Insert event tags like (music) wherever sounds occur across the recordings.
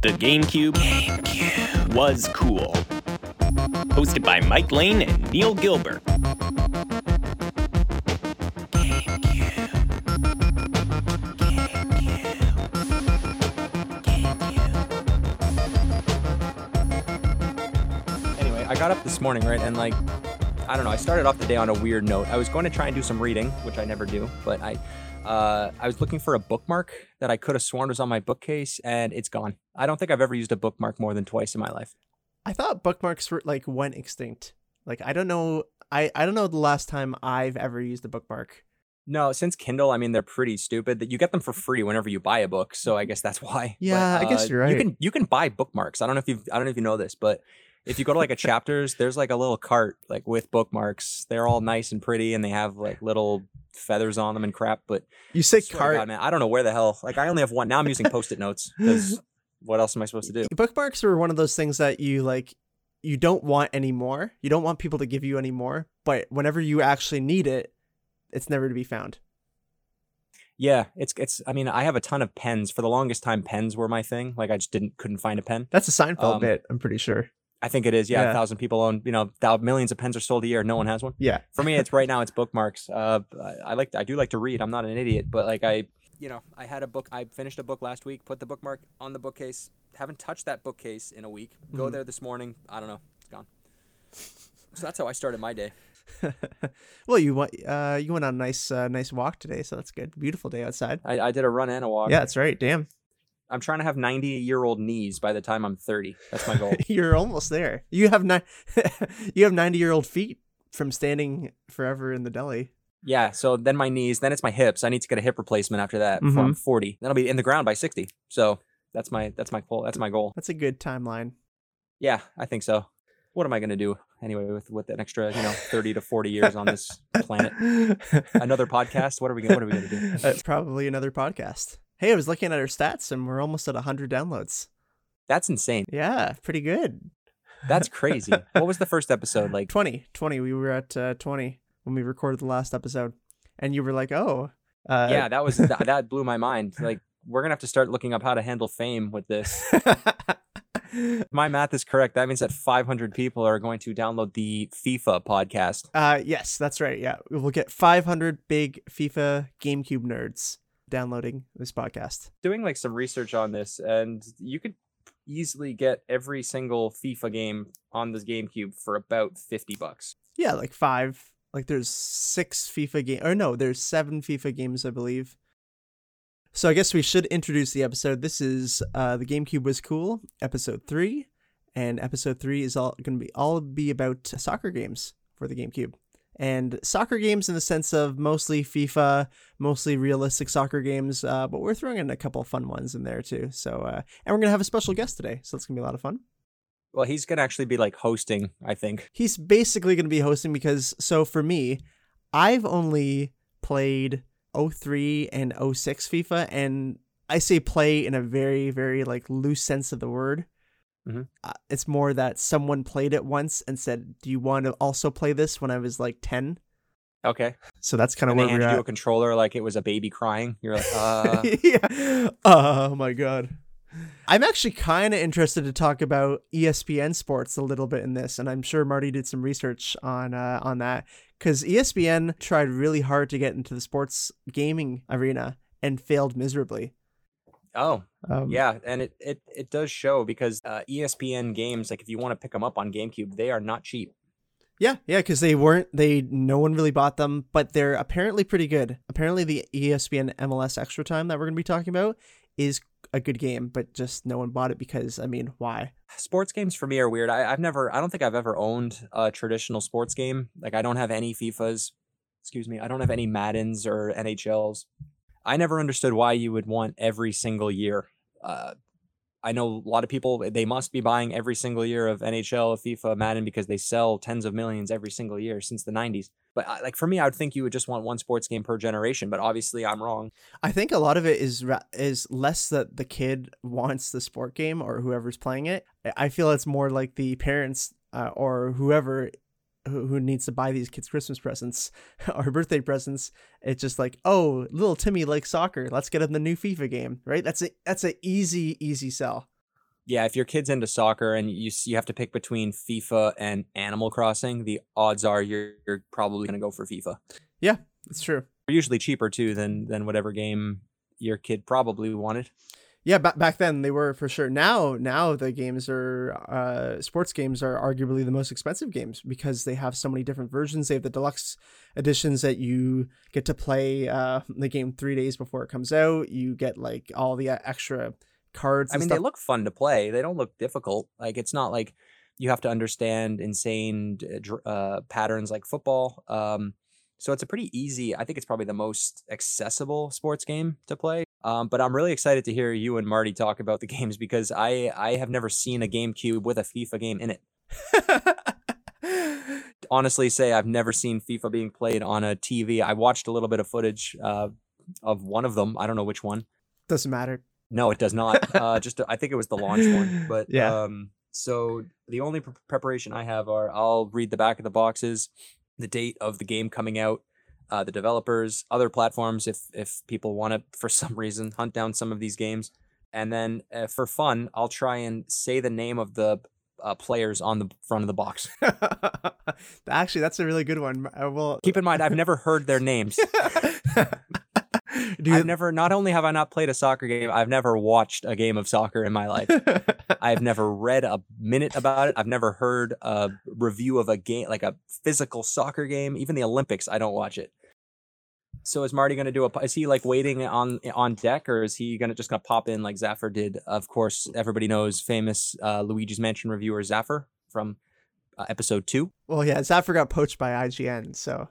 The GameCube, GameCube was cool. Hosted by Mike Lane and Neil Gilbert. Anyway, I got up this morning, right, and like, I don't know, I started off the day on a weird note. I was going to try and do some reading, which I never do, but I, uh, I was looking for a bookmark that I could have sworn was on my bookcase, and it's gone. I don't think I've ever used a bookmark more than twice in my life. I thought bookmarks were like went extinct. Like I don't know. I I don't know the last time I've ever used a bookmark. No, since Kindle, I mean, they're pretty stupid. That you get them for free whenever you buy a book, so I guess that's why. But, Yeah, I guess uh, you're right. You can you can buy bookmarks. I don't know if you I don't know if you know this, but if you go to like a chapters, there's like a little cart like with bookmarks. They're all nice and pretty, and they have like little feathers on them and crap. But You say cart. God, man, I don't know where the hell. Like I only have one now. I'm using post-it notes because (laughs) what else am I supposed to do? Bookmarks are one of those things that you like. You don't want anymore. You don't want people to give you any more. But whenever you actually need it, it's never to be found. Yeah, it's it's. I mean, I have a ton of pens. For the longest time, pens were my thing. Like I just didn't couldn't find a pen. That's a Seinfeld Um, bit. I'm pretty sure. I think it is. Yeah, Yeah. a thousand people own. You know, thou- millions of pens are sold a year. No one has one. Yeah. For me, it's right now. It's bookmarks. Uh, I- I like. I do like to read. I'm not an idiot, but like I, you know, I had a book. I finished a book last week. Put the bookmark on the bookcase. Haven't touched that bookcase in a week. Go Mhm. there this morning. I don't know. It's gone. So that's how I started my day. (laughs) well, you went. Uh, you went on a nice, uh, nice walk today, so that's good. Beautiful day outside. I, I did a run and a walk. Yeah, that's right. Damn, I'm trying to have 90 year old knees by the time I'm 30. That's my goal. (laughs) you're almost there. You have ni- (laughs) You have ninety year old feet from standing forever in the deli. yeah. So then my knees. Then it's my hips. I need to get a hip replacement after that I'm mm-hmm. 40. Then I'll be in the ground by 60. So that's my that's my goal. That's my goal. That's a good timeline. Yeah, I think so. What am I gonna do anyway with with an extra you know 30 to 40 years on this (laughs) planet? Another podcast? What are we gonna What are we gonna do? It's probably another podcast. Hey, I was looking at our stats and we're almost at 100 downloads. That's insane. Yeah, pretty good. That's crazy. (laughs) what was the first episode like? 20, 20. We were at uh, 20 when we recorded the last episode. And you were like, oh. Uh, Yeah, that was that, blew my mind. Like we're gonna have to start looking up how to handle fame with this. (laughs) My math is correct. That means that 500 people are going to download the FIFA podcast. uh, yes, that's right. Yeah. We will get 500 big FIFA GameCube nerds downloading this podcast. Doing like some research on this, and you could easily get every single FIFA game on this GameCube for about 50 bucks. Yeah, like five. Like there's six FIFA game or no, there's seven FIFA games, I believe. So I guess we should introduce the episode. This is uh the GameCube was cool, episode three, and episode three is all gonna be all be about soccer games for the GameCube. And soccer games in the sense of mostly FIFA, mostly realistic soccer games, uh, but we're throwing in a couple fun ones in there too. So, uh, and we're gonna have a special guest today, so it's gonna be a lot of fun. Well, he's gonna actually be like hosting, I think. he's basically going to be hosting because so for me i've only played 03 and 06 fifa and i say play in a very very like loose sense of the word Mhm. uh, it's more that someone played it once and said do you want to also play this when i was like 10 Okay. so that's kind of where we're you a at controller like it was a baby crying. You're like, (laughs) uh, yeah. Oh my god. I'm actually kind of interested to talk about ESPN sports a little bit in this, and I'm sure Marty did some research on uh, on that because ESPN tried really hard to get into the sports gaming arena and failed miserably. Oh, Um, yeah. And it, it, it does show because uh, ESPN games, like if you want to pick them up on GameCube, they are not cheap. Yeah, yeah, because they weren't they no one really bought them, but they're apparently pretty good. Apparently, the ESPN MLS Extra Time that we're going to be talking about is a good game, but just no one bought it because I mean, why? sports games for me are weird. I, I've never, I don't think I've ever owned a traditional sports game. Like I don't have any FIFAs. Excuse me. I don't have any Maddens or NHLs. I never understood why you would want every single year. Uh, I know a lot of people they must be buying every single year of NHL, FIFA, Madden because they sell tens of millions every single year since the 90s. But I, like for me, I would think you would just want one sports game per generation. But obviously, I'm wrong. I think a lot of it is is less that the kid wants the sport game or whoever's playing it. I- I feel it's more like the parents uh, or whoever who, needs to buy these kids Christmas presents (laughs) or birthday presents. It's just like, oh, little Timmy likes soccer. Let's get him the new FIFA game, right? That's a that's a easy easy sell. Yeah, if your kid's into soccer and you you have to pick between FIFA and Animal Crossing, the odds are you're, you're probably going to go for FIFA. Yeah, it's true. They're usually cheaper too than than whatever game your kid probably wanted. Yeah, back back then they were for sure. Now, now the games are uh, sports games are arguably the most expensive games because they have so many different versions. They have the deluxe editions that you get to play uh, the game three days before it comes out. You get like all the uh, extra cards. I mean, stuff. they look fun to play. They don't look difficult. Like it's not like you have to understand insane uh, patterns like football. Um, so it's a pretty easy. I think it's probably the most accessible sports game to play. Um, but I'm really excited to hear you and Marty talk about the (laughs) games because I I have never seen a GameCube with a FIFA game in it. (laughs) Honestly, say I've never seen FIFA being played on a TV. I watched a little bit of footage uh, of one of them. I don't know which one. Doesn't matter. No, it does not. (laughs) Uh, just I think it was the launch one, but Yeah. Um, so the only pre- preparation I have are I'll read the back of the boxes, the date of the game coming out, uh, the developers, other platforms if if people want to (laughs) for some reason hunt down some of these games, and then uh, for fun I'll try and say the name of the uh, players on the front of the box. (laughs) Actually, that's a really good one. I will Keep in mind I've never heard their (laughs) names. (laughs) Do I've never not only have I not played a soccer game, I've never watched a game of soccer in my life. (laughs) I've never read a minute about it. I've never heard a review of a game, like a physical soccer game. Even the Olympics, I don't watch it. So is Marty going to do a? Is he like waiting on on deck, or is he going to just going to pop in like Zaffer did? Of course, everybody knows famous uh, Luigi's Mansion reviewer Zaffer from uh, episode two. well, yeah, Zaffer got poached by IGN, so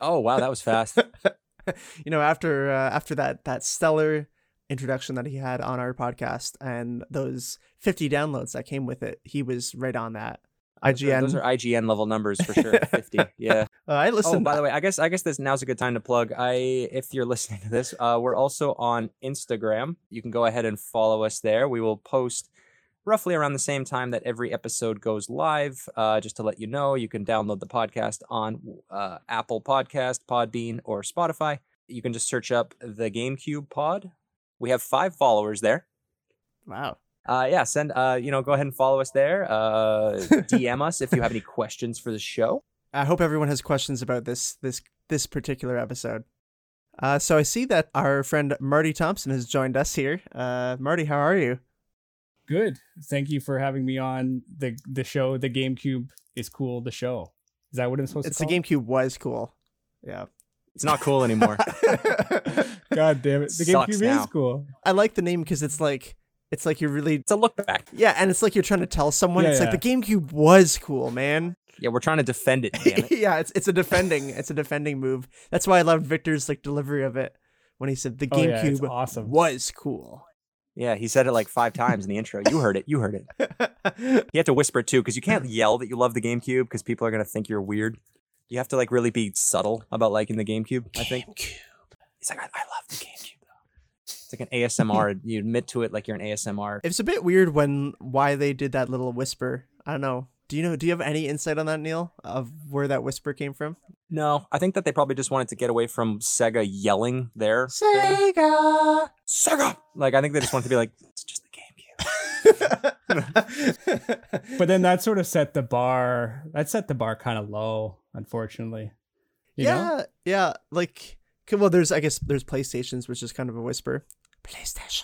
Oh wow, that was fast. (laughs) (laughs) you know after uh, after that that stellar introduction that he had on our podcast and those 50 downloads that came with it he was right on that ign Those are IGN level numbers for sure. (laughs) Fifty. Yeah. uh, i Oh, by the way, I guess I guess this now's a good time to plug. I if you're listening to this, uh, we're also on Instagram. You can go ahead and follow us there. We will post roughly around the same time that every episode goes live. Uh, just to let you know, you can download the podcast on uh, Apple Podcast, Podbean, or Spotify. You can just search up the GameCube Pod. We have five followers there. wow Uh, yeah, send uh, you know, go ahead and follow us there. Uh, (laughs) DM us if you have any questions for the show. i hope everyone has questions about this this this particular episode uh, so i see that our friend marty thompson has joined us here uh, marty how are you Good. Thank you for having me on the the show. The GameCube is cool. The show is that what I'm supposed it's to It's the call? gamecube was cool yeah It's not cool anymore. (laughs) God damn it! The Sucks GameCube now. is cool. i like the name because it's like it's like you're really It's a look back. yeah and it's like you're trying to tell someone Yeah, it's yeah. like the gamecube was cool man Yeah, we're trying to defend it. Damn it. (laughs) yeah, it's it's a defending it's a defending move. That's why I loved Victor's like delivery of it when he said the Oh, yeah, GameCube awesome. was cool. Yeah, he said it like five times in the intro. You heard it. You heard it. (laughs) You have to whisper it too, because you can't yell that you love the GameCube, because people are gonna think you're weird. You have to like really be subtle about liking the GameCube. I think. He's like, I, I love the GameCube though. It's like an ASMR. you admit to it like you're an ASMR. It's a bit weird when why they did that little whisper. I don't know. Do you know? Do you have any insight on that, Neil, of where that whisper came from? No, I think that they probably just wanted to get away from Sega yelling there. Sega. Sega. Like I think they just wanted to be like, it's just the GameCube. (laughs) But then that sort of set the bar. That set the bar kind of low, unfortunately. You yeah, know? yeah. Like, well, there's I guess there's PlayStations, which is kind of a whisper. PlayStation.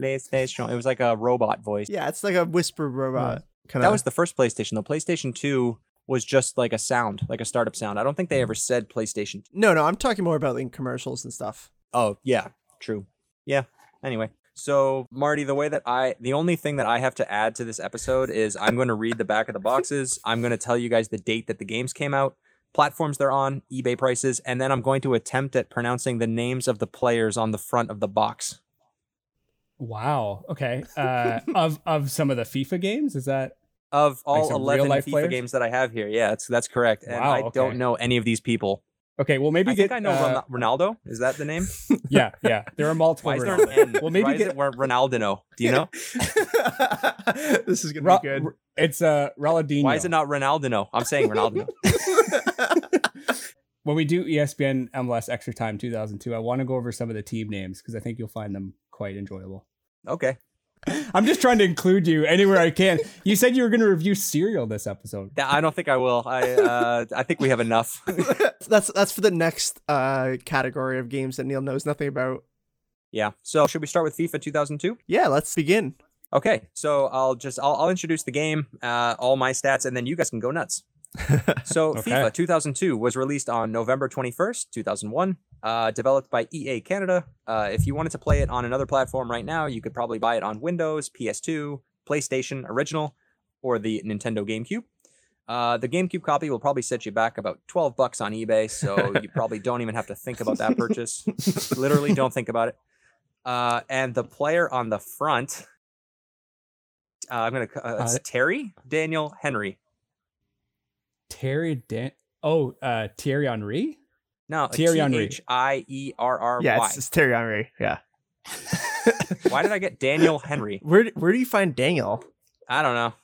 PlayStation. It was like a robot voice. Yeah, it's like a whisper robot. Kind of. That was the first PlayStation The PlayStation 2 was just like a sound, like a startup sound. I don't think they mm. ever said PlayStation. no, no. I'm talking more about like commercials and stuff. Oh, yeah, true. Yeah. Anyway, so Marty, the way that I the only thing that I have to add to this episode is I'm going to read the back of the boxes. (laughs) I'm going to tell you guys the date that the games came out, platforms they're on, eBay prices, and then I'm going to attempt at pronouncing the names of the players on the front of the box. Wow. Okay. Uh, of of some of the FIFA games, is that Of all some 11 FIFA players? games that I have here. Yeah, that's that's correct. And Wow, I okay. don't know any of these people. okay? Well, maybe I get. think I know uh, Ronaldo. Is that the name? (laughs) yeah, yeah. There are multiple. Why is there an N? Well, maybe Why get it Ron- Do you know? (laughs) this is gonna Ra- be good. r- It's uh, Ronaldinho. Why is it not Ronaldinho? I'm saying Ronaldo. (laughs) when we do ESPN MLS Extra Time 2002, I want to go over some of the team names because I think you'll find them quite enjoyable. Okay. I'm just trying to include you anywhere I can. You said you were going to review cereal this episode. Yeah, I don't think I will. I uh, I think we have enough. (laughs) that's that's for the next uh category of games that Neil knows nothing about. yeah. So should we start with FIFA 2002? Yeah, let's begin. Okay. So I'll just I'll, I'll introduce the game, uh, all my stats, and then you guys can go nuts. So (laughs) Okay. FIFA 2002 was released on November 21st, 2001. Uh, developed by EA Canada. Uh, if you wanted to play it on another platform right now, you could probably buy it on Windows, PS2, PlayStation Original, or the Nintendo GameCube. Uh, the GameCube copy will probably set you back about 12 bucks on eBay, so you (laughs) probably don't even have to think about that purchase. Literally, (laughs) don't think about it. Uh, and the player on the front, uh, I'm gonna, uh, it's Uh, Terry Daniel Henry. Terry Dan. Oh, uh, Thierry Henry. No, Thierry Henry. H I E R R Yeah, it's, it's Terry Henry. Yeah. (laughs) Why did I get Daniel Henry? (laughs) Where where do you find Daniel? I don't know.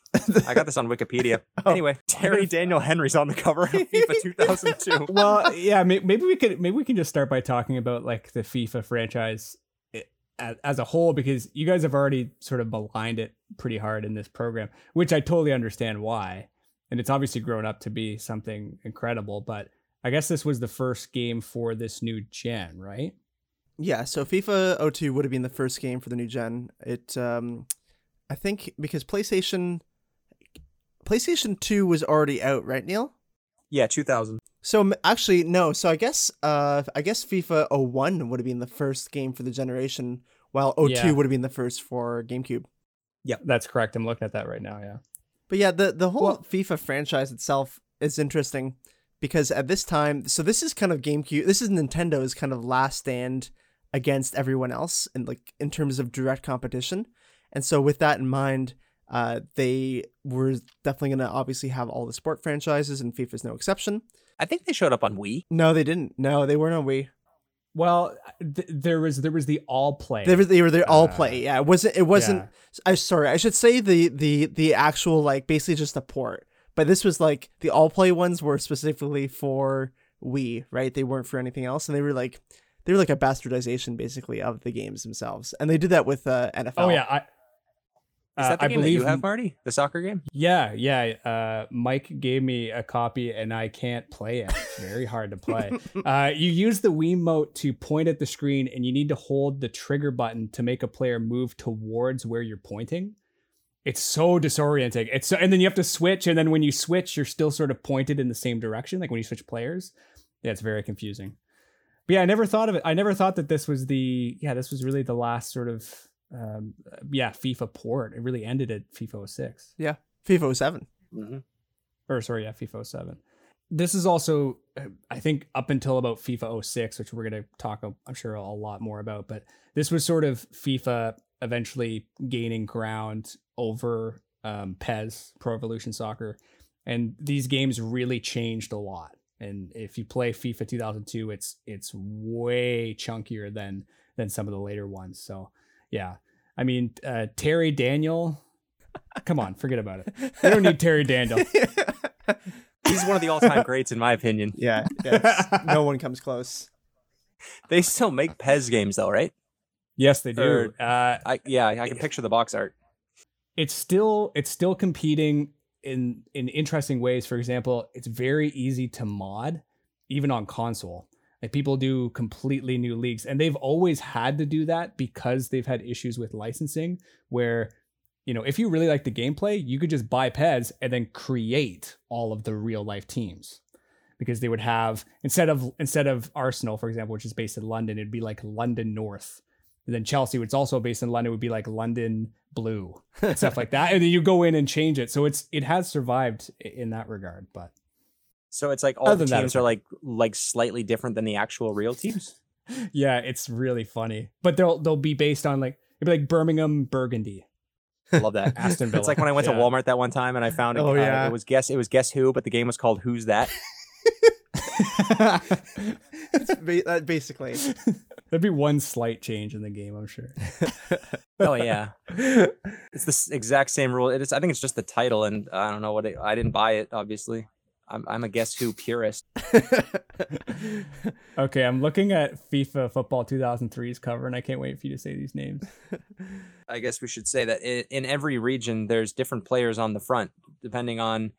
I got this on Wikipedia. (laughs) Oh. Anyway, Terry Daniel Henry's on the cover of FIFA 2002. well, yeah, maybe we could maybe we can just start by talking about like the FIFA franchise as, as a whole because you guys have already sort of maligned it pretty hard in this program, which I totally understand why. And it's obviously grown up to be something incredible, but I guess this was the first game for this new gen, right? Yeah, so FIFA 02 would have been the first game for the new gen. It um I think because PlayStation PlayStation 2 was already out, right, Neil? Yeah, 2000. So actually no, so I guess uh I guess FIFA 01 would have been the first game for the generation while 02 Yeah. would have been the first for GameCube. Yeah, that's correct. I'm looking at that right now. Yeah. But yeah, the the whole Well- FIFA franchise itself is interesting because at this time, so this is kind of GameCube. This is Nintendo's kind of last stand against everyone else, in like in terms of direct competition. And so with that in mind, uh, they were definitely going to obviously have all the sport franchises, and FIFA's no exception. I think they showed up on Wii. No, they didn't. No, they weren't on Wii. Well, th- there was there was the all play. They were they were there all Uh, play. Yeah, it wasn't. It wasn't. Yeah. I sorry, I should say the the the actual like basically just a port. But this was like the all play ones were specifically for Wii, right? They weren't for anything else, and they were like they were like a bastardization basically of the games themselves, and they did that with uh, NFL. Oh yeah, I. Is uh, that the I game that believe you have, Marty? The soccer game? Yeah, yeah. Uh, Mike gave me a copy and I can't play it. It's very hard to play. (laughs) Uh, you use the Wiimote to point at the screen and you need to hold the trigger button to make a player move towards where you're pointing. It's so disorienting. It's so, and then you have to switch, and then when you switch, you're still sort of pointed in the same direction, like when you switch players. Yeah, it's very confusing. But yeah, I never thought of it. I never thought that this was the yeah, this was really the last sort of um, yeah FIFA port. It really ended at FIFA 06 yeah, FIFA 07. Mm-hmm. or sorry, yeah, FIFA 07. This is also, uh, I think, up until about FIFA 06, which we're going to talk, uh, I'm sure, a lot more about. But this was sort of FIFA eventually gaining ground over um, PES, Pro Evolution Soccer. And these games really changed a lot. And if you play FIFA 2002, it's it's way chunkier than than some of the later ones. So yeah, I mean uh, Terry Daniel, come on, forget about it. We don't need Terry Daniel. (laughs) He's one of the all-time greats, in my opinion. (laughs) Yeah, yeah (laughs) no one comes close. They still make PES games, though, right? Yes, they do. Uh, I yeah, I can picture the box art. it's still it's still competing in in interesting ways. For example, it's very easy to mod, even on console. Like people do completely new leagues, and they've always had to do that because they've had issues with licensing. Where, you know, if you really like the gameplay, you could just buy PES and then create all of the real life teams. Because they would have instead of instead of Arsenal, for example, which is based in London, it'd be like London North. And then Chelsea, which is also based in London, would be like London Blue, stuff like that. (laughs) And then you go in and change it. So it's it has survived in that regard. But So it's like all Other the than that, teams are like like slightly different than the actual real teams. (laughs) yeah, it's really funny. But they'll they'll be based on like it'd be like Birmingham Burgundy. I (laughs) love that. Aston Villa. It's like when I went Yeah. to Walmart that one time and I found it. Oh, uh, yeah. it was guess it was guess who, but the game was called Who's That? It's ba- that basically. (laughs) There'd be one slight change in the game, I'm sure. oh yeah, it's the exact same rule. It is. I think it's just the title, and I don't know what it, I didn't buy it. Obviously, I'm, I'm a guess who purist. (laughs) Okay, I'm looking at FIFA Football 2003's cover, and I can't wait for you to say these names. (laughs) I guess we should say that in, in every region, there's different players on the front, depending on,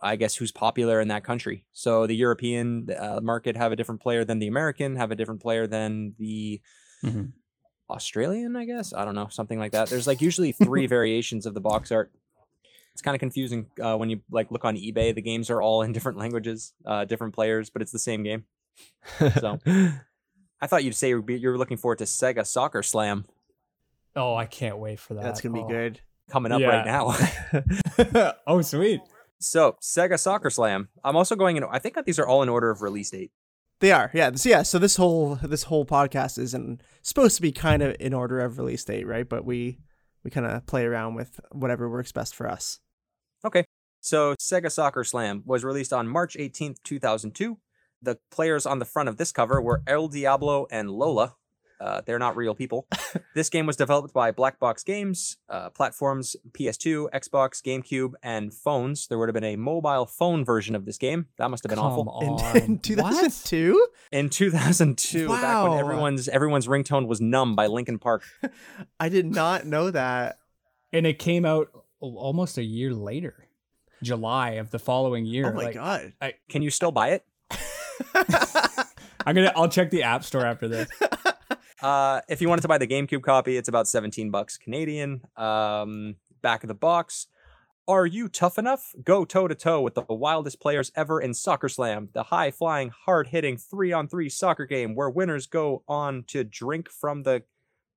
I guess, who's popular in that country. So the European uh, market have a different player than the American, have a different player than the Mhm. Australian, I guess. I don't know, something like that. There's like usually three (laughs) variations of the box art. It's kind of confusing uh, when you like look on eBay. The games are all in different languages, uh, different players, but it's the same game. So (laughs) I thought you'd say you're you're looking forward to Sega Soccer Slam Oh, I can't wait for that. That's gonna be Oh. good. coming up Yeah. right now. (laughs) oh, sweet. So Sega Soccer Slam. I'm also going in. I think that these are all in order of release date. They are, yeah. This, yeah. So this whole this whole podcast isn't supposed to be kind of in order of release date, right? But we we kind of play around with whatever works best for us. So Sega Soccer Slam was released on March 18th, 2002. The players on the front of this cover were El Diablo and Lola. Uh, they're not real people. (laughs) this game was developed by Black Box Games, uh, platforms PS2, Xbox, GameCube, and phones. There would have been a mobile phone version of this game. That must have been Come awful. In, on. (laughs) in 2002, In 2002, wow. back when everyone's everyone's ringtone was "Numb" by Linkin Park. (laughs) I did not know that. And it came out almost a year later, July of the following year. Oh my Like, god. Can you still buy it? I'm gonna. I'll check the app store after this. (laughs) Uh, if you wanted to buy the GameCube copy, it's about 17 bucks Canadian. Um, back of the box. Are you tough enough? Go toe to toe with the wildest players ever in Soccer Slam, the high flying, hard hitting three on three soccer game where winners go on to drink from the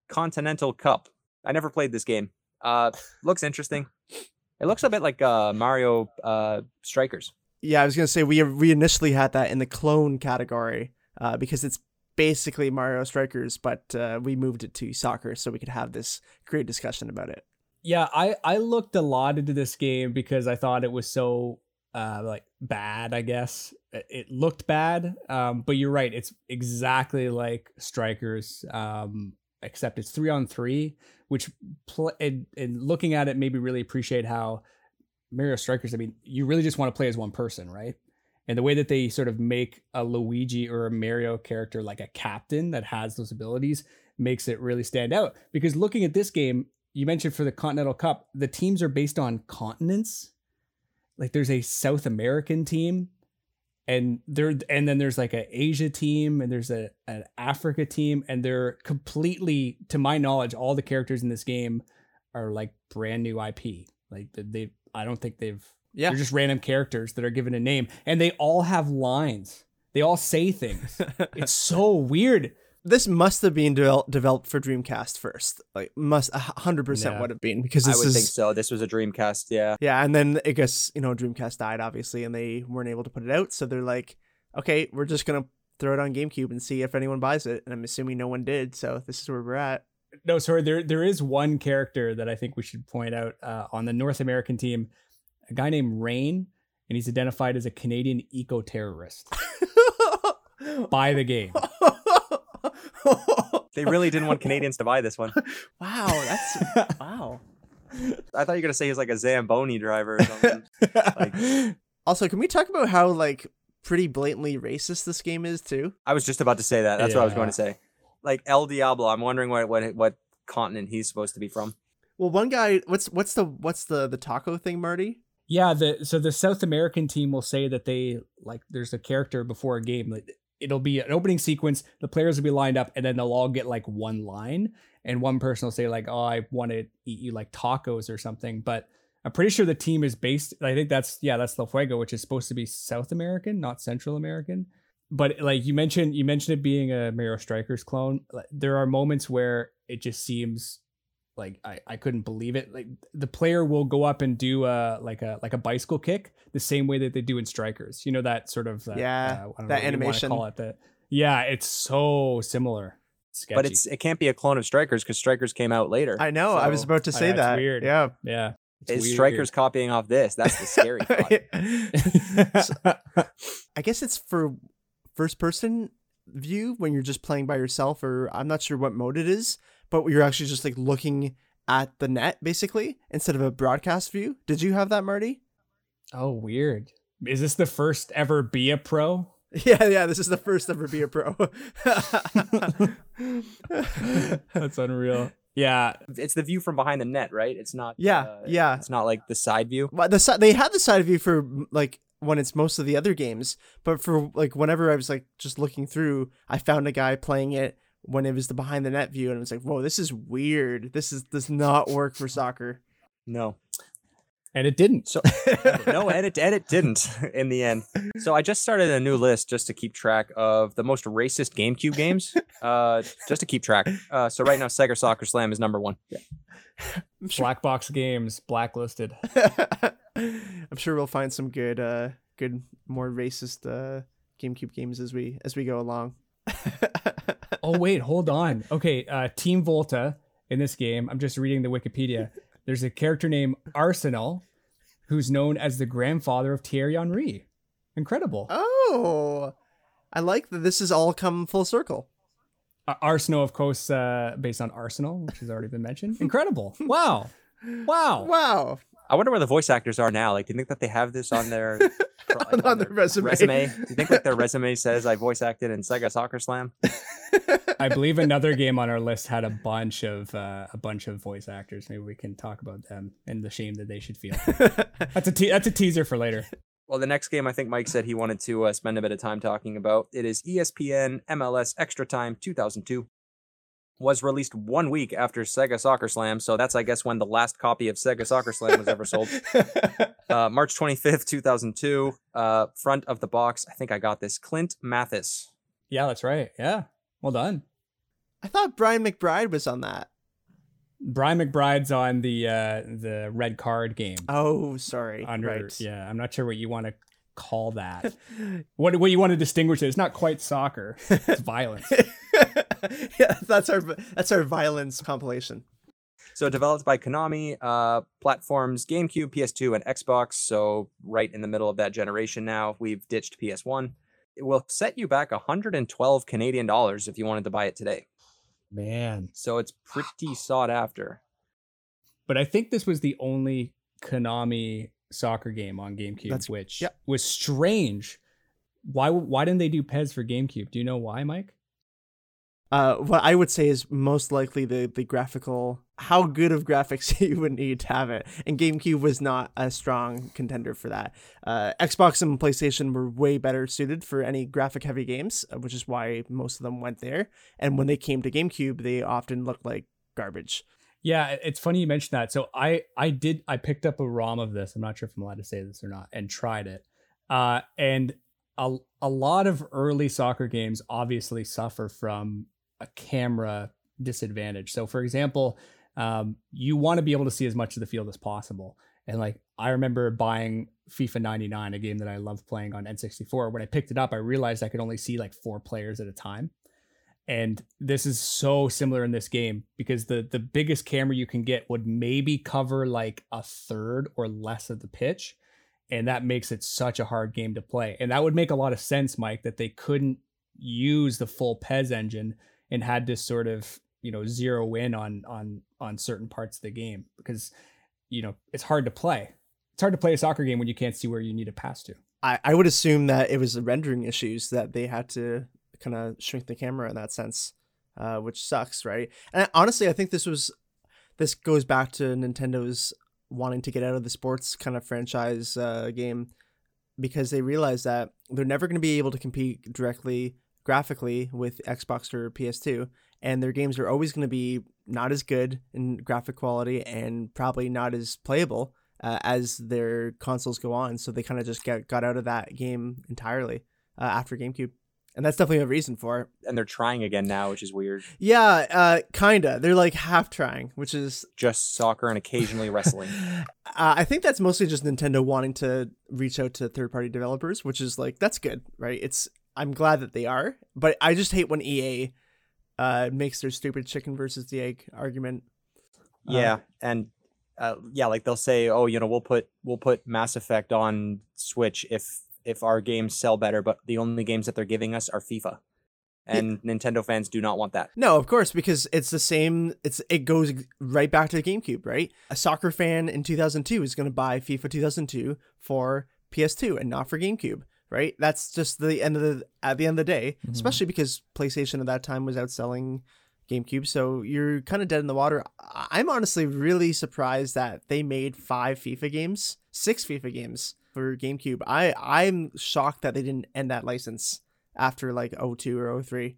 Continental Cup. I never played this game. Uh, looks interesting. (laughs) It looks a bit like uh, Mario uh, Strikers. Yeah, I was gonna say we we initially had that in the clone category uh, because it's basically Mario Strikers, but uh, we moved it to soccer so we could have this great discussion about it. Yeah, I I looked a lot into this game because I thought it was so uh like bad. I guess it, it looked bad. Um, but you're right. It's exactly like Strikers. Um, except it's three on three, which pl- and, and looking at it made me really appreciate how Mario Strikers. I mean, you really just want to play as one person, right? And the way that they sort of make a Luigi or a Mario character like a captain that has those abilities makes it really stand out. Because looking at this game, you mentioned for the Continental Cup, the teams are based on continents. Like there's a South American team, and there and then there's like an Asia team, and there's a an Africa team, and they're completely, to my knowledge, all the characters in this game are like brand new IP. Like they, I don't think they've Yeah. they're just random characters that are given a name, and they all have lines. They all say things. (laughs) it's so weird. This must have been devel- developed for Dreamcast first. Like must a hundred percent Yeah. would have been because I this would is think so. This was a Dreamcast, yeah. yeah. And then I guess you know Dreamcast died obviously, and they weren't able to put it out. So they're like, okay, we're just gonna throw it on GameCube and see if anyone buys it. And I'm assuming no one did. So this is where we're at. No, sorry. There, there is one character that I think we should point out uh, on the North American team. A guy named Rain, and he's identified as a Canadian eco terrorist (laughs) by the game. (laughs) (laughs) They really didn't want Canadians to buy this one. wow, that's (laughs) wow. I thought you were gonna say he was like a Zamboni driver or something. Like- (laughs) Also, can we talk about how like pretty blatantly racist this game is too? I was just about to say that. That's what I was going to say. Like El Diablo, I'm wondering what what what continent he's supposed to be from. Well, one guy, what's what's the what's the the taco thing, Marty? yeah, the so the South American team will say that they like there's a character before a game. Like, it'll be an opening sequence. The players will be lined up, and then they'll all get like one line, and one person will say like, "Oh, I want to eat you like tacos or something." But I'm pretty sure the team is based. I think that's yeah, that's La Fuego, which is supposed to be South American, not Central American. But like you mentioned, you mentioned it being a Mario Strikers clone. There are moments where it just seems like I, I couldn't believe it. Like the player will go up and do a like a like a bicycle kick the same way that they do in Strikers. You know that sort of uh, Yeah, uh, I that what you wanna animation. Call it the yeah, it's so similar. Sketchy. But it's it can't be a clone of Strikers because Strikers came out later. I know. I was about to I say know, it's that. weird. Yeah. yeah. it's Is weird. Strikers copying off this? That's the scary (laughs) thought. (laughs) I guess it's for first person view when you're just playing by yourself, or I'm not sure what mode it is, but you're actually just like looking at the net basically instead of a broadcast view. Did you have that, Marty? oh, weird. Is this the first ever be a pro? (laughs) Yeah, yeah. This is the first ever be a pro. (laughs) That's unreal. Yeah, It's the view from behind the net, right? It's not. Yeah, uh, yeah. It's not like the side view. Well, the si- they had the side view for like when it's most of the other games, but for like whenever I was like just looking through, I found a guy playing it when it was the behind the net view, and it was like, "Whoa, this is weird. This is does not work for soccer." No. and it didn't. So (laughs) no, edit edit didn't (laughs) in the end. So I just started a new list just to keep track of the most racist GameCube games. (laughs) Uh, just to keep track. Uh, so right now, Sega Soccer Slam is number one. I'm sure, Black box games blacklisted. I'm sure we'll find some good, uh, good, more racist uh, GameCube games as we as we go along. Oh wait, hold on. Okay, uh, Team Volta in this game. I'm just reading the Wikipedia. There's a character named Arsenal, who's known as the grandfather of Thierry Henry. Incredible. oh, I like that. This has all come full circle. Uh, Arsenal, of course, uh, based on Arsenal, which has already been mentioned. Incredible. Wow. Wow. (laughs) Wow. I wonder where the voice actors are now. Like, do you think that they have this on their (laughs) (laughs) On- on their resume. Do you think like their resume says I voice acted in Sega Soccer Slam? I (laughs) believe another game on our list had a bunch of uh, a bunch of voice actors. Maybe we can talk about them and the shame that they should feel. That's a te- that's a teaser for later. Well, the next game I think Mike said he wanted to uh, spend a bit of time talking about. It is ESPN MLS Extra Time 2002. Was released one week after Sega Soccer Slam, so that's I guess when the last copy of Sega Soccer Slam was ever sold. (laughs) Uh, March 25th, 2002. Uh, front of the box, I think I got this. Clint Mathis. Yeah, that's right. Yeah, well done. I thought Brian McBride was on that. Brian McBride's on the uh, the red card game. Oh, sorry. under right. yeah, I'm not sure what you want to call that. what what you want to distinguish it? It's not quite soccer. It's violence. (laughs) yeah, that's our that's our violence compilation. So developed by Konami, uh, platforms GameCube, PS2, and Xbox. So right in the middle of that generation now. We've ditched PS1. It will set you back 112 Canadian dollars if you wanted to buy it today. Man, So it's pretty sought after. but I think this was the only Konami soccer game on GameCube, That's- which yeah. was strange. Why why didn't they do PES for GameCube? Do you know why, Mike? Uh, what I would say is most likely the the graphical, how good of graphics (laughs) you would need to have it, and GameCube was not a strong contender for that. Uh, Xbox and PlayStation were way better suited for any graphic heavy games, uh, which is why most of them went there. And when they came to GameCube, they often looked like garbage. Yeah, it's funny you mentioned that. So I I did I picked up a ROM of this. I'm not sure if I'm allowed to say this or not, and tried it. Uh, and a a lot of early soccer games obviously suffer from a camera disadvantage. So for example, um, you want to be able to see as much of the field as possible. And like I remember buying FIFA 99, a game that I loved playing on N64. When I picked it up, I realized I could only see like four players at a time. And this is so similar in this game because the the biggest camera you can get would maybe cover like a third or less of the pitch. And that makes it such a hard game to play. And that would make a lot of sense, Mike, that they couldn't use the full PES engine and had to sort of, you know, zero in on on on certain parts of the game because you know, it's hard to play. It's hard to play a soccer game when you can't see where you need to pass to. I, I would assume that it was the rendering issues that they had to kind of shrink the camera in that sense, uh, which sucks, right? And honestly, I think this was this goes back to Nintendo's wanting to get out of the sports kind of franchise uh, game because they realized that they're never going to be able to compete directly graphically with Xbox or PS2, and their games are always going to be not as good in graphic quality and probably not as playable uh, as their consoles go on. So they kind of just get got out of that game entirely uh, after GameCube, and that's definitely a reason for it. And they're trying again now, which is weird. Yeah, uh, kinda. They're like half trying, which is. Just soccer and occasionally (laughs) wrestling. Uh, I think that's mostly just Nintendo wanting to reach out to third-party developers, which is like that's good, right? It's I'm glad that they are, but I just hate when EA uh, makes their stupid chicken versus the egg argument. Uh, Yeah, and uh, yeah, like they'll say, "Oh, you know, we'll put we'll put Mass Effect on Switch if if our games sell better, but the only games that they're giving us are FIFA." And Nintendo fans do not want that. No, of course, because it's the same. It's it goes right back to the GameCube, right? A soccer fan in 2002 is going to buy FIFA 2002 for PS2 and not for GameCube, right? That's just the end of the at the end of the day, Mhm. especially because PlayStation at that time was outselling GameCube, so you're kind of dead in the water. I'm honestly really surprised that they made five FIFA games, six FIFA games for GameCube. I I'm shocked that they didn't end that license after like 02 or 03.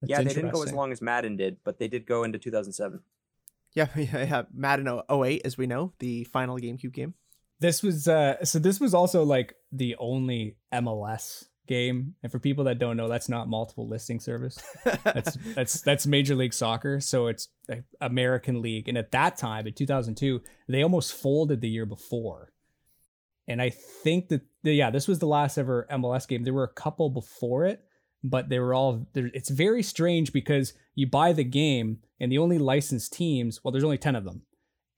That's yeah, they didn't go as long as Madden did, but they did go into 2007. Yeah, (laughs) yeah, yeah. Madden 08, as we know, the final GameCube game. This was uh so this was also like the only MLS game. And for people that don't know, that's not multiple listing service. That's (laughs) that's that's Major League Soccer, so it's American League. And at that time in 2002, they almost folded the year before. And I think that yeah, this was the last ever MLS game. There were a couple before it, but they were all it's very strange because you buy the game and the only licensed teams, well there's only 10 of them.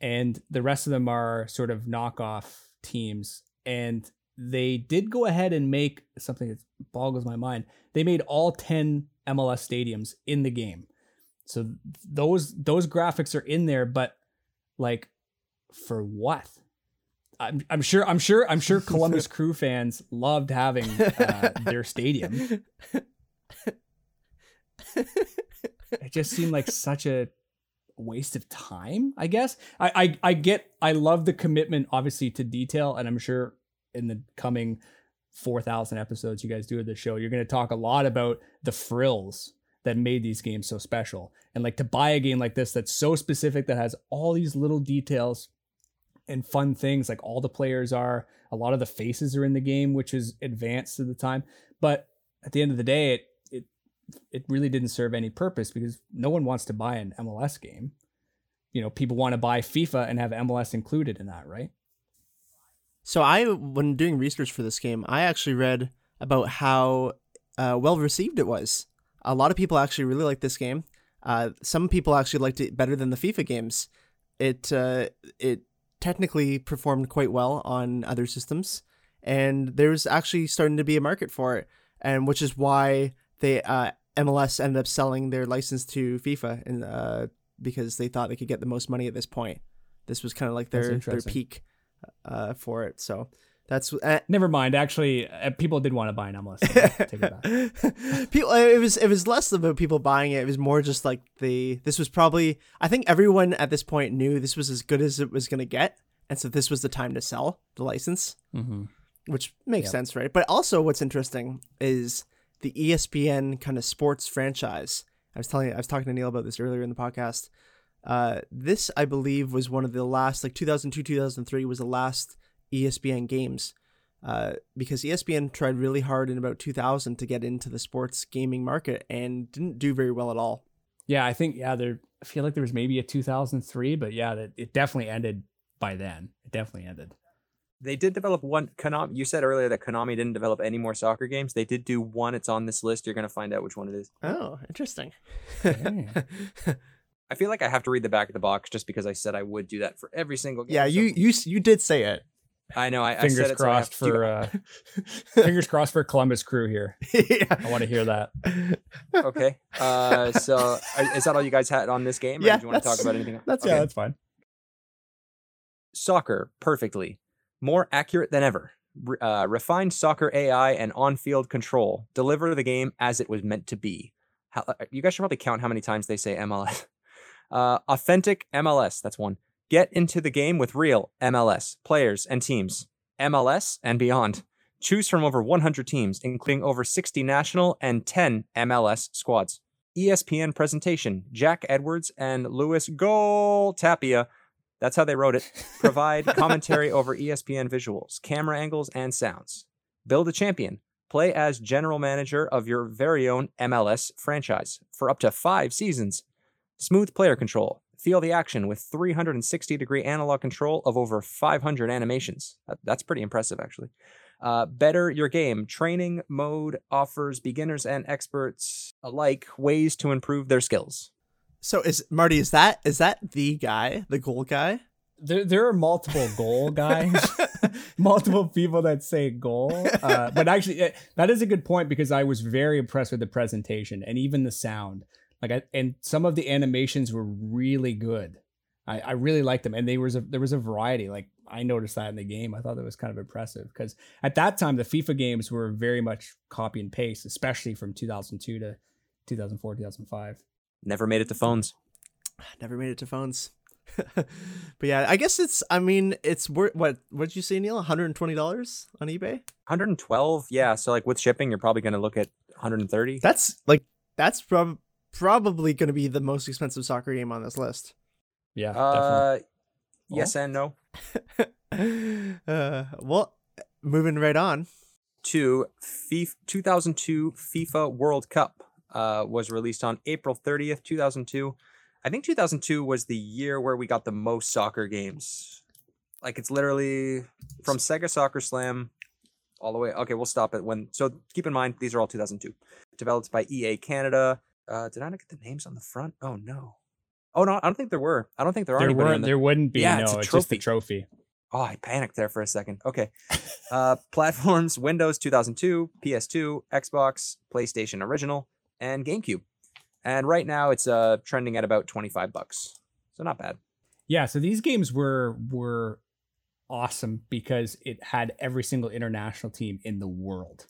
And the rest of them are sort of knockoff teams and they did go ahead and make something that boggles my mind. They made all 10 MLS stadiums in the game. So those those graphics are in there, but like for what? I'm, I'm sure I'm sure I'm sure (laughs) Columbus Crew fans loved having uh, their stadium. (laughs) It just seemed like such a waste of time, I guess. I, I I get I love the commitment obviously to detail, and I'm sure in the coming four thousand episodes you guys do of the show, you're gonna talk a lot about the frills that made these games so special. And like to buy a game like this that's so specific that has all these little details and fun things, like all the players are, a lot of the faces are in the game, which is advanced at the time. But at the end of the day, it it it really didn't serve any purpose because no one wants to buy an MLS game. You know, people want to buy FIFA and have MLS included in that, right? So I, when doing research for this game, I actually read about how uh, well received it was. A lot of people actually really like this game. Uh, some people actually liked it better than the FIFA games. It uh, it technically performed quite well on other systems, and there's actually starting to be a market for it, and which is why they uh, MLS ended up selling their license to FIFA, and uh, because they thought they could get the most money at this point. This was kind of like their their peak uh, for it. So that's uh, Never mind. Actually, uh, people did want to buy an MLS. game. Take it back. (laughs) people it was it was less about people buying it it was more just like the this was probably i think everyone at this point knew this was as good as it was going to get and so this was the time to sell the license Mm-hmm. which makes Yep. sense right but also what's interesting is the espn kind of sports franchise i was telling i was talking to neil about this earlier in the podcast uh, this i believe was one of the last like 2002 2003 was the last espn games uh, because ESPN tried really hard in about 2000 to get into the sports gaming market and didn't do very well at all. Yeah, I think yeah, there. I feel like there was maybe a 2003, but yeah, that it definitely ended by then. It definitely ended. They did develop one. Konami, you said earlier that Konami didn't develop any more soccer games. They did do one. It's on this list. You're going to find out which one it is. Oh, interesting. Okay. (laughs) I feel like I have to read the back of the box just because I said I would do that for every single game. yeah, so- you you you did say it. I know. I, I Fingers said it, so I have crossed to for uh, (laughs) fingers crossed for Columbus Crew here. yeah. I want to hear that. okay. Uh, (laughs) so is that all you guys had on this game? or Yeah, did you want to talk about anything else? that's- Okay. Yeah, that's fine. Soccer perfectly, more accurate than ever. Uh, refined soccer AI and on-field control deliver the game as it was meant to be. How, uh, you guys should probably count how many times they say MLS. (laughs) Uh, authentic MLS. That's one. Get into the game with real MLS players and teams. MLS and beyond. Choose from over 100 teams, including over 60 national and 10 MLS squads. ESPN presentation. Jack Edwards and Louis Goal Tapia. That's how they wrote it. (laughs) Provide commentary over ESPN visuals, camera angles, and sounds. Build a champion. Play as general manager of your very own MLS franchise for up to five seasons. Smooth player control. Feel the action with 360 degree analog control of over 500 animations. That's pretty impressive, actually. Uh, better your game. Training mode offers beginners and experts alike ways to improve their skills. So is Marty? Is that is that the guy, the goal guy? There, there are multiple goal (laughs) guys, (laughs) multiple people that say goal. Uh, but actually, eh, that is a good point because I was very impressed with the presentation and even the sound. Like, I, and some of the animations were really good. I, I really liked them, and there was a there was a variety. Like, I noticed that in the game. I thought that was kind of impressive because at that time the FIFA games were very much copy and paste, especially from 2002 to 2004, 2005. Never made it to phones. (sighs) Never made it to phones. (laughs) but yeah, I guess it's. I mean, it's worth what? What did you say, Neil? One hundred and twenty dollars on eBay. 112. Yeah. So like with shipping, you're probably going to look at 130. That's like that's prob- probably going to be the most expensive soccer game on this list. Yeah, definitely. Uh, yes and no. (laughs) uh, well, moving right on. To FIFA 2002 FIFA World Cup uh, was released on April 30th, 2002. I think 2002 was the year where we got the most soccer games. Like it's literally from Sega Soccer Slam all the way. Okay, we'll stop it when. So keep in mind these are all 2002. Developed by EA Canada. Uh, did I not get the names on the front? Oh no. Oh no, I don't think there were. I don't think there are. there weren't. the- There wouldn't be. Yeah, no, it's a it's, just the trophy. trophy. Oh, I panicked there for a second. Okay. (laughs) Uh, platforms Windows 2002, PS2, Xbox, PlayStation Original, and GameCube. And right now it's uh trending at about 25 bucks. So not bad. Yeah, so these games were were awesome because it had every single international team in the world.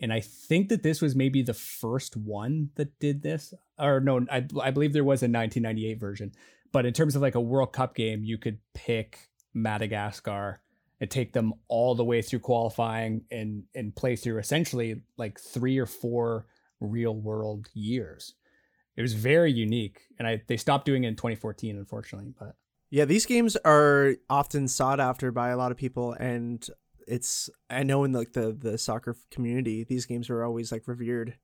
And I think that this was maybe the first one that did this. Or no, I, I believe there was a 1998 version. But in terms of like a World Cup game, you could pick Madagascar and take them all the way through qualifying and and play through essentially like three or four real world years. It was very unique, and I they stopped doing it in 2014, unfortunately. But Yeah, these games are often sought after by a lot of people, and it's I know in like the the soccer community, these games are always like revered.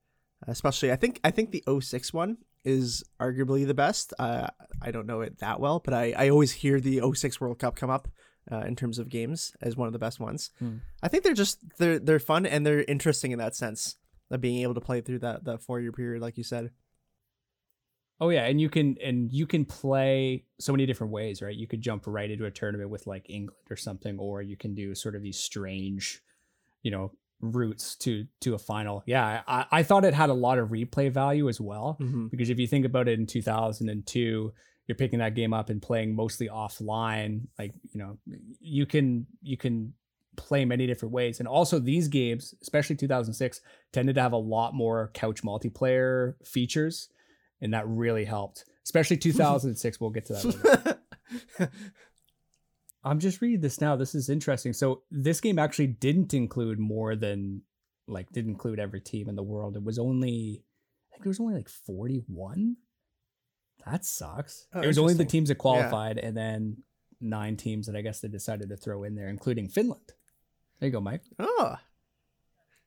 Especially, I think I think the 06 one is arguably the best. Uh, I don't know it that well, but I I always hear the 06 World Cup come up uh, in terms of games as one of the best ones. Hmm. I think they're just they're they're fun and they're interesting in that sense of being able to play through that that four year period, like you said. Oh yeah, and you can and you can play so many different ways, right? You could jump right into a tournament with like England or something, or you can do sort of these strange, you know, routes to to a final. Yeah, I, I thought it had a lot of replay value as well Mm-hmm. because if you think about it in 2002 you're picking that game up and playing mostly offline like you know you can you can play many different ways and also these games especially 2006 tended to have a lot more couch multiplayer features and that really helped especially (laughs) 2006 we'll get to that (laughs) i'm just reading this now. This is interesting. So this game actually didn't include more than like didn't include every team in the world. It was only i think there was only like 41 that sucks. Oh, it was only the teams that qualified and then nine teams that i guess they decided to throw in there including finland. There you go mike. Oh.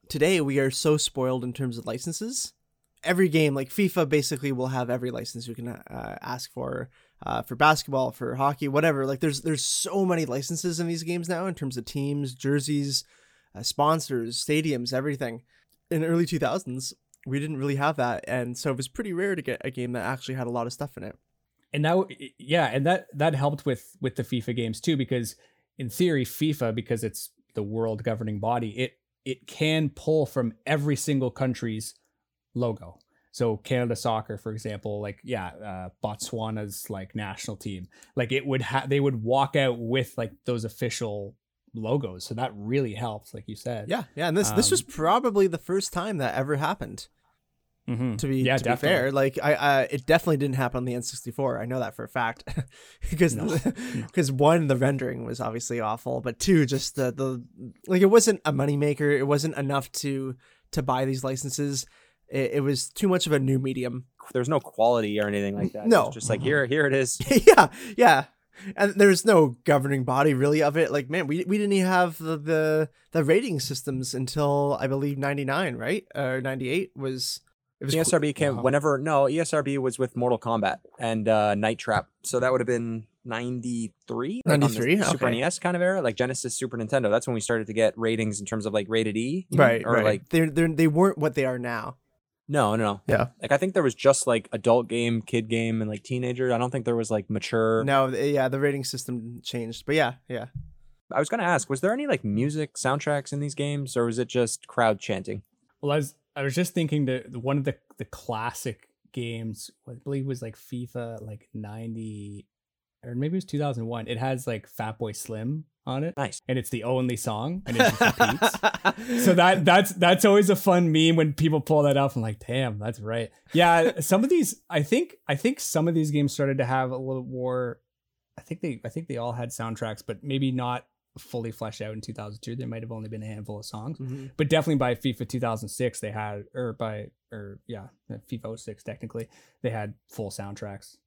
Today we are so spoiled in terms of licenses. Every game, like FIFA, basically will have every license you can uh, ask for, uh, for basketball, for hockey, whatever. Like there's there's so many licenses in these games now in terms of teams, jerseys, uh, sponsors, stadiums, everything. In early 2000s, we didn't really have that, and so it was pretty rare to get a game that actually had a lot of stuff in it. and now yeah and that that helped with with the fifa games too because in theory fifa because it's the world governing body it it can pull from every single country's logo. So canada soccer for example like yeah uh, botswana's like national team like it would have they would walk out with like those official logos. So that really helps like you said. Yeah, yeah, and this this was Um, probably the first time that ever happened. Mhm. to be Yeah, to be fair. Like i uh, it definitely didn't happen on the n64 i know that for a fact. (laughs) Because No, because one the rendering was obviously awful but two just the the like it wasn't a moneymaker it wasn't enough to to buy these licenses it, it was too much of a new medium There's no quality or anything like that. No. just like here, here it is. (laughs) yeah yeah and there's no governing body really of it like man we, we didn't even have the, the the rating systems until i believe 99 right or 98 was it was ESRB came Wow. whenever no ESRB was with Mortal Kombat and uh, Night Trap, so that would have been ninety three, 93, Super okay. NES kind of era, like Genesis, Super Nintendo. That's when we started to get ratings in terms of like rated E, right Or right like they're they weren't what they are now no, no, no. Yeah. Like I think there was just like adult game, kid game, and like teenager. I don't think there was like mature. No, yeah, the rating system changed, but yeah, yeah. I was gonna ask, was there any like music soundtracks in these games, or was it just crowd chanting? Well, I was I was just thinking that one of the the classic games, I believe was like FIFA like ninety, or maybe it was 2001. It has like Fatboy Slim on it, Nice. and it's the only song, and it repeats. (laughs) so that that's that's always a fun meme when people pull that up. I'm like, damn, that's right. Yeah, some of these, I think, I think some of these games started to have a little more. I think they, I think they all had soundtracks, but maybe not fully fleshed out in 2002. There might have only been a handful of songs, Mhm. but definitely by FIFA 2006 they had, or by, or yeah, FIFA 06 technically they had full soundtracks.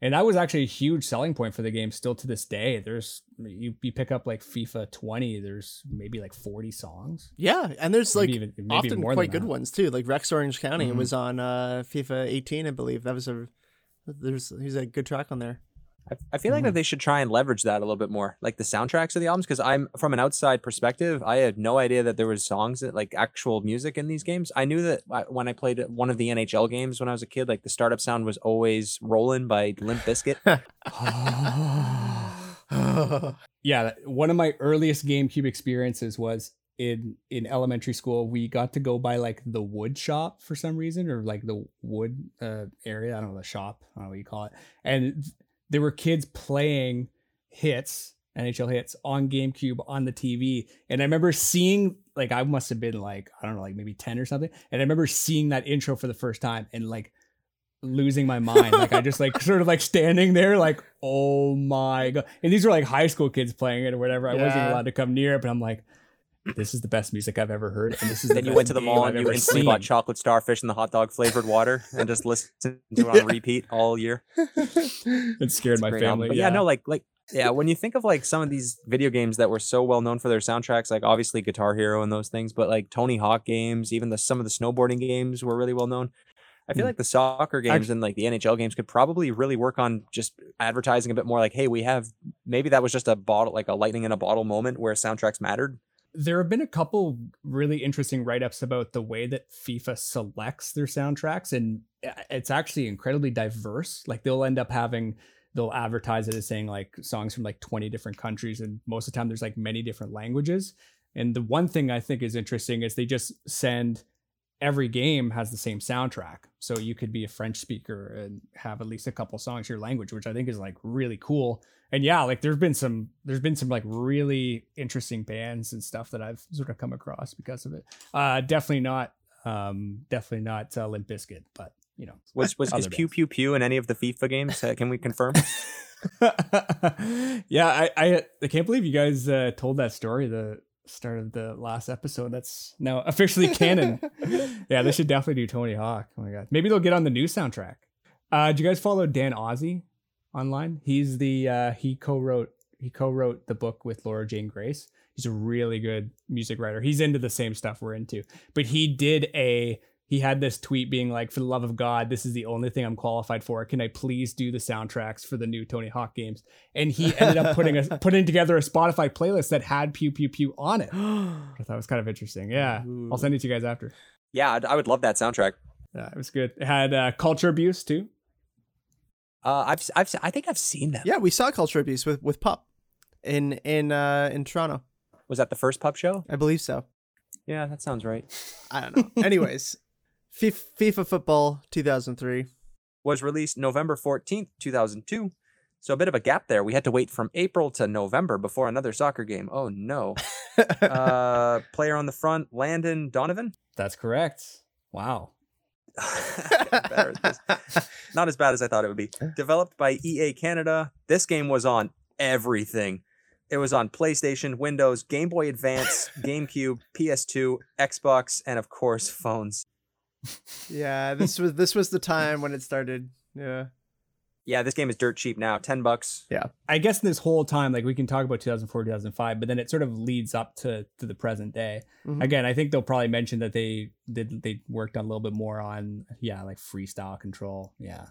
And that was actually a huge selling point for the game. Still to this day, there's you, you pick up like FIFA 20, there's maybe like 40 songs. Yeah, and there's like even- maybe often quite good that. ones too. Like Rex Orange County Mhm. was on uh, FIFA 18, I believe. That was a there's he's a good track on there. I, I feel like that they should try and leverage that a little bit more, like the soundtracks of the albums. Because I'm from an outside perspective, I had no idea that there was songs that like actual music in these games. I knew that I- when I played one of the NHL games when I was a kid, like the startup sound was always "Rollin" by Limp Bizkit. (laughs) yeah, one of my earliest GameCube experiences was in in elementary school. We got to go by like the wood shop for some reason, or like the wood uh, area. I don't know the shop. I don't know what you call it. And there were kids playing hits, NHL hits on GameCube on the TV. And I remember seeing like I must have been like I don't know, like maybe ten or something. And I remember seeing that intro for the first time and like losing my mind. Like I just like (laughs) sort of like standing there, like, oh my god. And these were like high school kids playing it or whatever. I wasn't allowed to come near it, but I'm like, this is the best music I've ever heard. And this is (laughs) the then you went to the mall I've and you instantly seen. bought chocolate starfish and the hot dog flavored water and just listened (laughs) to it on repeat all year. (laughs) It scared my family. But yeah, no, like like yeah, when you think of like some of these video games that were so well known for their soundtracks, like obviously Guitar Hero and those things, but like Tony Hawk games, even the some of the snowboarding games were really well known. I feel Mm. like the soccer games and like the NHL games could probably really work on just advertising a bit more like, hey, we have maybe that was just a bottle like a lightning in a bottle moment where soundtracks mattered. There have been a couple really interesting write-ups about the way that FIFA selects their soundtracks and uh, it's actually incredibly diverse. Like they'll end up having they'll advertise it as saying like songs from like 20 different countries and most of the time there's like many different languages. And the one thing I think is interesting is they just send every game has the same soundtrack. So you could be a French speaker and have at least a couple songs your language, which I think is like really cool. And yeah, like there's been some there's been some like really interesting bands and stuff that I've sort of come across because of it. Uh definitely not um definitely not uh, Limp Bizkit, but you know. Was was (laughs) is pew pew pew in any of the FIFA games? Uh, can we confirm? (laughs) yeah, I, I I can't believe you guys uh, told that story the start of the last episode. That's now officially canon. (laughs) yeah, they should definitely do Tony Hawk. Oh my god, maybe they'll get on the new soundtrack. Uh, do you guys follow Dan Ozzi online? He's the uh, he co-wrote he co-wrote the book with Laura Jane Grace. He's a really good music writer. He's into the same stuff we're into, but he did a he had this tweet being like, "For the love of God, this is the only thing I'm qualified for. Can I please do the soundtracks for the new Tony Hawk games?" And he ended up putting a (laughs) putting together a Spotify playlist that had Pew Pew Pew on it. (gasps) I thought it was kind of interesting. Yeah, Ooh. I'll send it to you guys after. yeah, I'd, I would love that soundtrack. Yeah, it was good. It had uh, culture abuse too. Uh, I've s- I've s- I think I've seen them. Yeah, we saw Culture Abuse with with Pup in in uh in Toronto. Was that the first pub show? I believe so. Yeah, that sounds right. I don't know. Anyways, FIFA, FIFA football 2003. was released November 14th, 2002. So a bit of a gap there. We had to wait from April to November before another soccer game. Oh no. (laughs) uh, player on the front, Landon Donovan. That's correct. Wow. Better at this. Not as bad as I thought it would be. Developed by EA Canada. This game was on everything. It was on PlayStation, Windows, Game Boy Advance, (laughs) GameCube, PS2, Xbox, and of course phones. Yeah, this was this was the time when it started. Yeah. Yeah, this game is dirt cheap now. 10 bucks. Yeah, I guess this whole time, like we can talk about 2004, 2005, but then it sort of leads up to to the present day. Mhm. Again, I think they'll probably mention that they did they worked on a little bit more on yeah, like freestyle control. Yeah,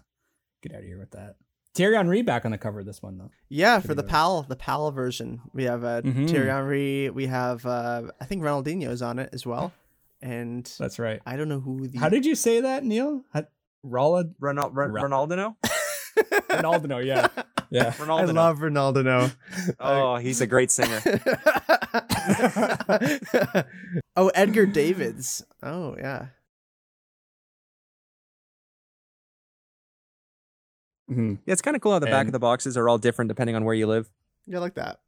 get out of here with that. Thierry Henry back on the cover of this one though. Yeah, for the good. PAL, the PAL version, we have uh, Mhm. Thierry Henry. We have uh, I think Ronaldinho's on it as well, and That's right. I don't know who the How did you say that, Neil? How, Rolla Ronald, Ron- Ra- Ronaldinho? (laughs) Ronaldo? Yeah, (laughs) yeah. I love Ronaldinho. (laughs) Oh, he's a great singer. oh, Edgar Davids. Oh yeah. Mhm. Yeah, it's kind of cool how the back of the boxes are all different depending on where you live. Yeah, I like that.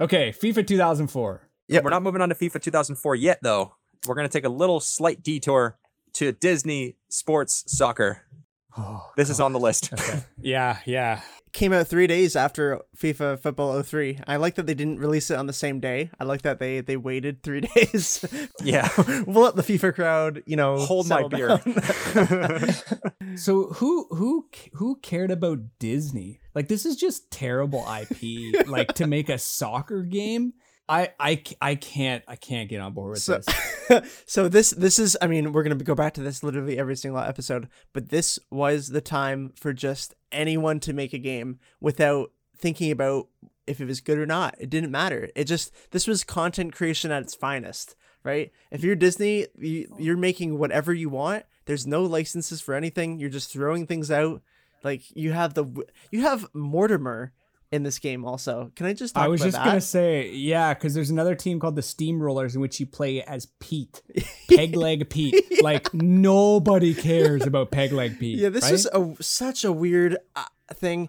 Okay, FIFA 2004. Yeah, We're not moving on to FIFA 2004 yet, though. We're going to take a little slight detour to Disney Sports Soccer. Oh, This is on the list. okay. (laughs) yeah, yeah. Came out three days after FIFA Football 03. I like that they didn't release it on the same day. I like that they they waited three (laughs) days. Yeah. (laughs) we'll let the FIFA crowd, you know, Hold my settle beer. So who who who cared about Disney? Like this is just terrible IP. like to make a soccer game, I I I can't I can't get on board with so, this. (laughs) so this this is I mean we're gonna go back to this literally every single episode, but this was the time for just anyone to make a game without thinking about if it was good or not. It didn't matter. It just this was content creation at its finest, right? If you're Disney, you, you're making whatever you want. There's no licenses for anything. You're just throwing things out. Like you have the you have Mortimer in this game also. Can I just talk I was about just that? gonna say yeah, because there's another team called the Steamrollers in which you play as Pete, (laughs) Peg Leg Pete. Like nobody cares about Peg Leg Pete. Yeah, this right? is a such a weird uh, thing.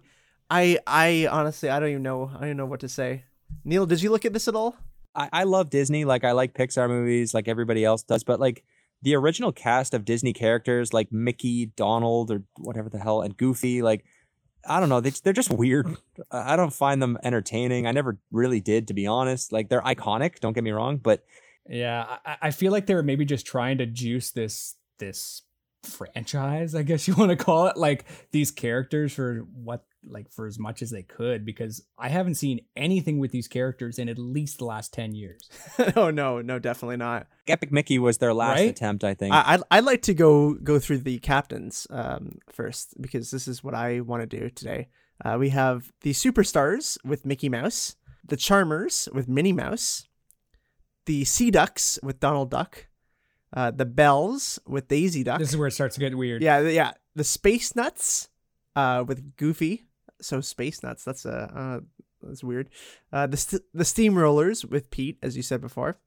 I I honestly I don't even know I don't even know what to say. Neil, did you look at this at all? I, I love Disney. Like, I like Pixar movies like everybody else does. But, like, the original cast of Disney characters like Mickey, Donald, or whatever the hell, and Goofy, like, I don't know. They, they're just weird. I don't find them entertaining. I never really did, to be honest. Like, they're iconic. Don't get me wrong. But Yeah, I, I feel like they were maybe just trying to juice this this franchise, I guess you want to call it, like these characters for what like for as much as they could because I haven't seen anything with these characters in at least the last 10 years. (laughs) oh no, no, definitely not. Epic Mickey was their last Right? attempt, I think. I I'd, I'd like to go go through the captains um first because this is what I want to do today. Uh, we have the superstars with Mickey Mouse, the Charmers with Minnie Mouse, the Sea Ducks with Donald Duck, uh, the Bells with Daisy Duck. This is where it starts to get weird. Yeah, yeah. The Space Nuts, uh, with Goofy. So Space Nuts. That's a uh, that's weird. Uh, the st- the Steamrollers with Pete, as you said before.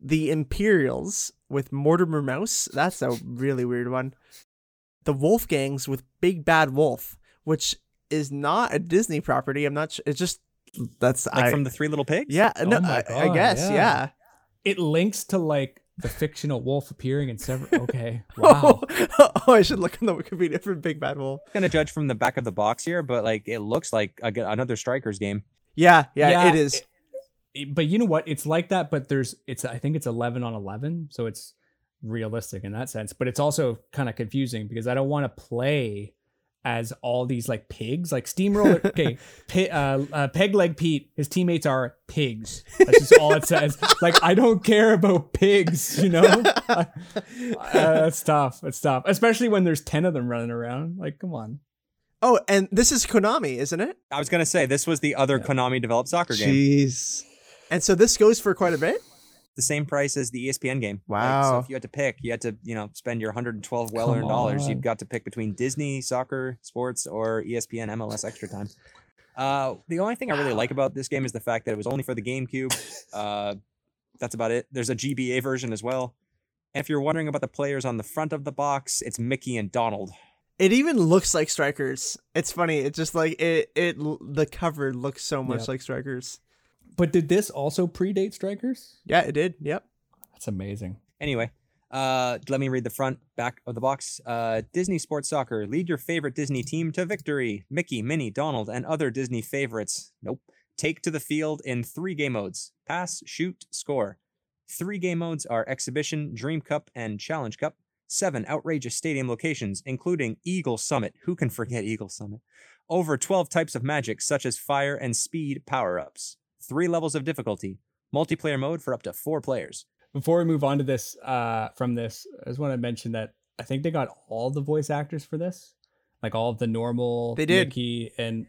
The Imperials with Mortimer Mouse. That's a really weird one. The Wolfgangs with Big Bad Wolf, which is not a Disney property. I'm not. Sure. It's just that's like I, from the Three Little Pigs? yeah. Oh no, my I, I guess yeah. yeah. It links to like the fictional wolf appearing in several (laughs) Okay. (laughs) Oh, wow. oh, I should look on the Wikipedia for Big Bad Wolf. gonna judge from the back of the box here, but like it looks like a, another Strikers game. Yeah, yeah, Yeah, it is. it- but you know what? It's like that, but there's it's I think it's 11 on 11, so it's realistic in that sense. But it's also kind of confusing because I don't want to play as all these like pigs, like steamroller. (laughs) okay, Pi uh, uh, peg leg Pete. His teammates are pigs. (laughs) That's just all it says. Like I don't care about pigs. You know, (laughs) uh, that's tough. It's tough, especially when there's 10 of them running around. Like, come on. Oh, and this is Konami, isn't it? I was gonna say this was the other Konami developed soccer game. Jeez. And so this goes for quite a bit. The same price as the ESPN game. Like, so if you had to pick, you had to, you know, spend your 112 well-earned dollars. You've got to pick between Disney, soccer, sports, or ESPN MLS Extra Time. Uh, the only thing I really like about this game is the fact that it was only for the GameCube. Uh, that's about it. There's a GBA version as well. And if you're wondering about the players on the front of the box, it's Mickey and Donald. It even looks like Strikers. It's funny. It's just like it. It the cover looks so much Yep. like Strikers. But did this also predate Strikers? Yeah, it did. Yep. That's amazing. Anyway, uh, let me read the front back of the box. Uh, Disney Sports Soccer. Lead your favorite Disney team to victory. Mickey, Minnie, Donald, and other Disney favorites. Nope. Take to the field in three game modes pass, shoot, score. Three game modes are Exhibition, Dream Cup, and Challenge Cup. Seven outrageous stadium locations, including Eagle Summit. Who can forget Eagle Summit? Over 12 types of magic, such as fire and speed power ups. Three levels of difficulty. Multiplayer mode for up to four players. Before we move on to this, uh, from this, I just want to mention that I think they got all the voice actors for this, like all of the normal They did. Mickey and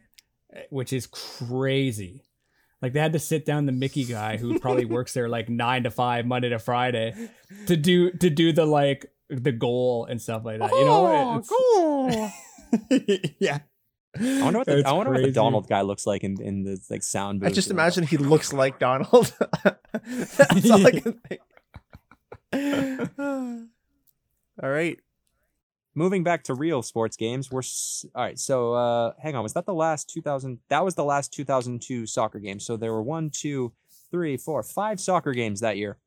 eh, which is crazy. Like they had to sit down the Mickey guy who probably (laughs) works there like nine to five Monday to Friday to do to do the like the goal and stuff like that. You know, It's- cool. (laughs) yeah. I wonder what the, It's I wonder what the crazy. Donald guy looks like in, in the like sound. I booth. just imagine he looks like Donald. (laughs) That's all I can think. (laughs) all right. moving back to real sports games, we're s- all right. So, uh, hang on, was that the last 2000? That was the last 2002 soccer game. So there were one, two, three, four, five soccer games that year.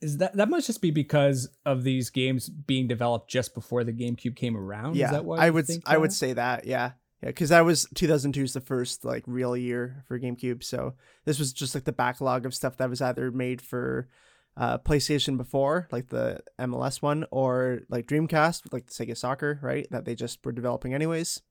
Is that that must just be because of these games being developed just before the GameCube came around? yeah, Is that why I you would think I would that? say that. Yeah, yeah, because that was 2002 is the first like real year for GameCube. So this was just like the backlog of stuff that was either made for uh, PlayStation before, like the MLS one, or like Dreamcast, like the Sega Soccer, right? That they just were developing anyways.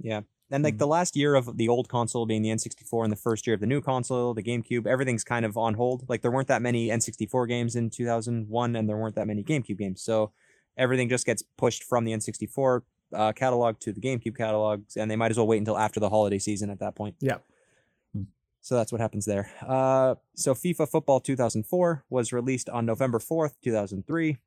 Yeah. And like the last year of the old console being the N64 and the first year of the new console, the GameCube, everything's kind of on hold. Like there weren't that many N64 games in 2001 and there weren't that many GameCube games. So everything just gets pushed from the N64 uh, catalog to the GameCube catalogs and they might as well wait until after the holiday season at that point. Yeah. Hmm. So that's what happens there. Uh, so FIFA Football 2004 was released on November 4th, 2003.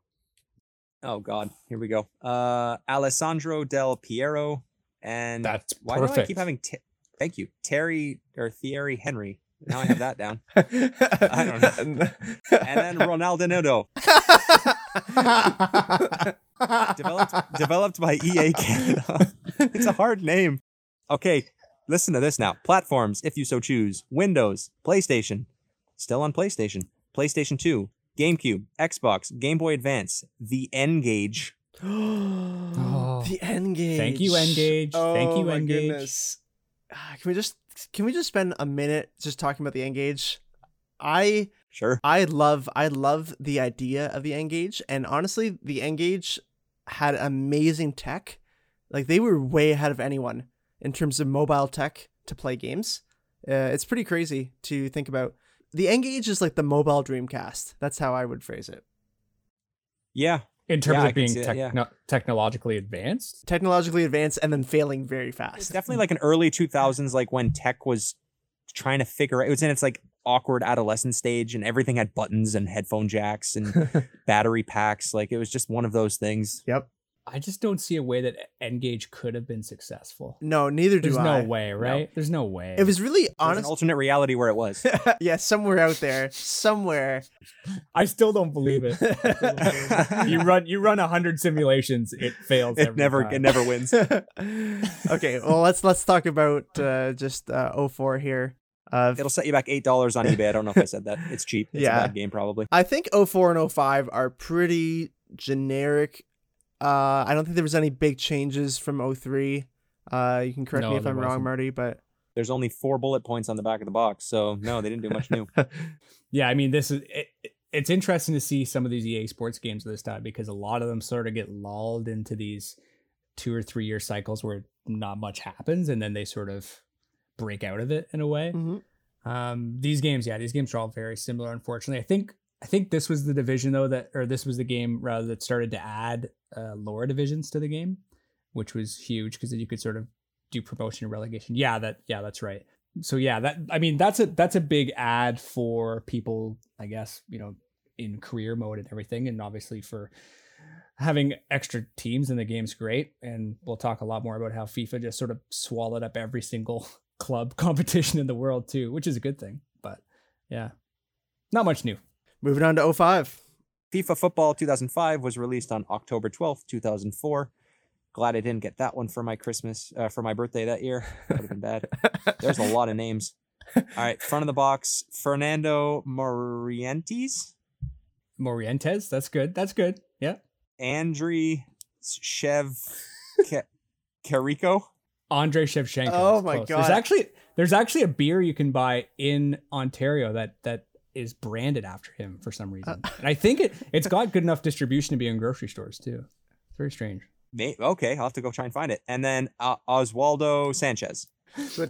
Oh God, here we go. Uh, Alessandro Del Piero and That's why do I keep having? T- Thank you, Terry or Thierry Henry. Now I have that down. (laughs) I don't know. (laughs) And then Ronaldinho, (laughs) developed developed by EA Canada. (laughs) it's a hard name. Okay, listen to this now. Platforms, if you so choose: Windows, PlayStation, still on PlayStation, PlayStation Two, GameCube, Xbox, Game Boy Advance, the N Gauge. (gasps) the N-Gage. Thank you, N-Gage. Thank you, N-Gage. goodness. Ah, Can we just can we just spend a minute just talking about the N-Gage? I Sure. I love I love the idea of the N-Gage, and honestly, the N-Gage had amazing tech. Like they were way ahead of anyone in terms of mobile tech to play games. Uh, it's pretty crazy to think about. The N-Gage is like the mobile Dreamcast. That's how I would phrase it. Yeah, in terms Yeah, of can being see it, yeah. technologically advanced. Technologically advanced and then failing very it's fast. definitely like an early 2000s like when tech was trying to figure it was in its like awkward adolescent stage and everything had buttons and headphone jacks and (laughs) battery packs like it was just one of those things Yep. I just don't see a way that N-Gage could have been successful. No, neither do There's I. no way, right? There's no way. It was really There's an honest. alternate reality where it was (laughs) yeah, somewhere out there, somewhere. (laughs) I still don't believe it. you run you run a hundred simulations, it fails. it every never time. it never wins okay, well let's let's talk about uh, just uh, 04 here. Uh, it'll set you back eight dollars on ebay i don't know if i said that (laughs) it's cheap it's Yeah. a bad game probably I think 04 and 05 are pretty generic. Uh, I don't think there was any big changes from 03. Uh, you can correct me if I'm wrong, wasn't. Marty, but there's only four bullet points on the back of the box so no they didn't do much new (laughs) Yeah, I mean, this is it, it- it's interesting to see some of these EA Sports games this time because a lot of them sort of get lulled into these two or three year cycles where not much happens, and then they sort of break out of it in a way. Mhm. Um, these games, yeah, these games are all very similar. Unfortunately, I think I think this was the division though that, or this was the game rather that started to add uh, lower divisions to the game, which was huge because then you could sort of do promotion and relegation. Yeah, that yeah, that's right. So yeah, that I mean that's a that's a big ad for people, I guess, you know, in career mode and everything, and obviously for having extra teams in the game's great. And we'll talk a lot more about how FIFA just sort of swallowed up every single club (laughs) competition in the world too, which is a good thing. But yeah, not much new. moving on to 05. fifa football 2005 was released on october 12th 2004 glad i didn't get that one for my christmas uh, for my birthday that year (laughs) would have been bad There's a lot of names. All right, front of the box, Fernando Morientes, Morientes, that's good. That's good. Yeah. Andriy Shev Ke- Carrico. Andre Shevchenko. Oh my close. God. There's actually there's actually a beer you can buy in Ontario that that is branded after him for some reason. Uh. and I think it it's got good enough distribution to be in grocery stores too. It's very strange. May- Okay, I'll have to go try and find it. And then uh, Oswaldo Sanchez.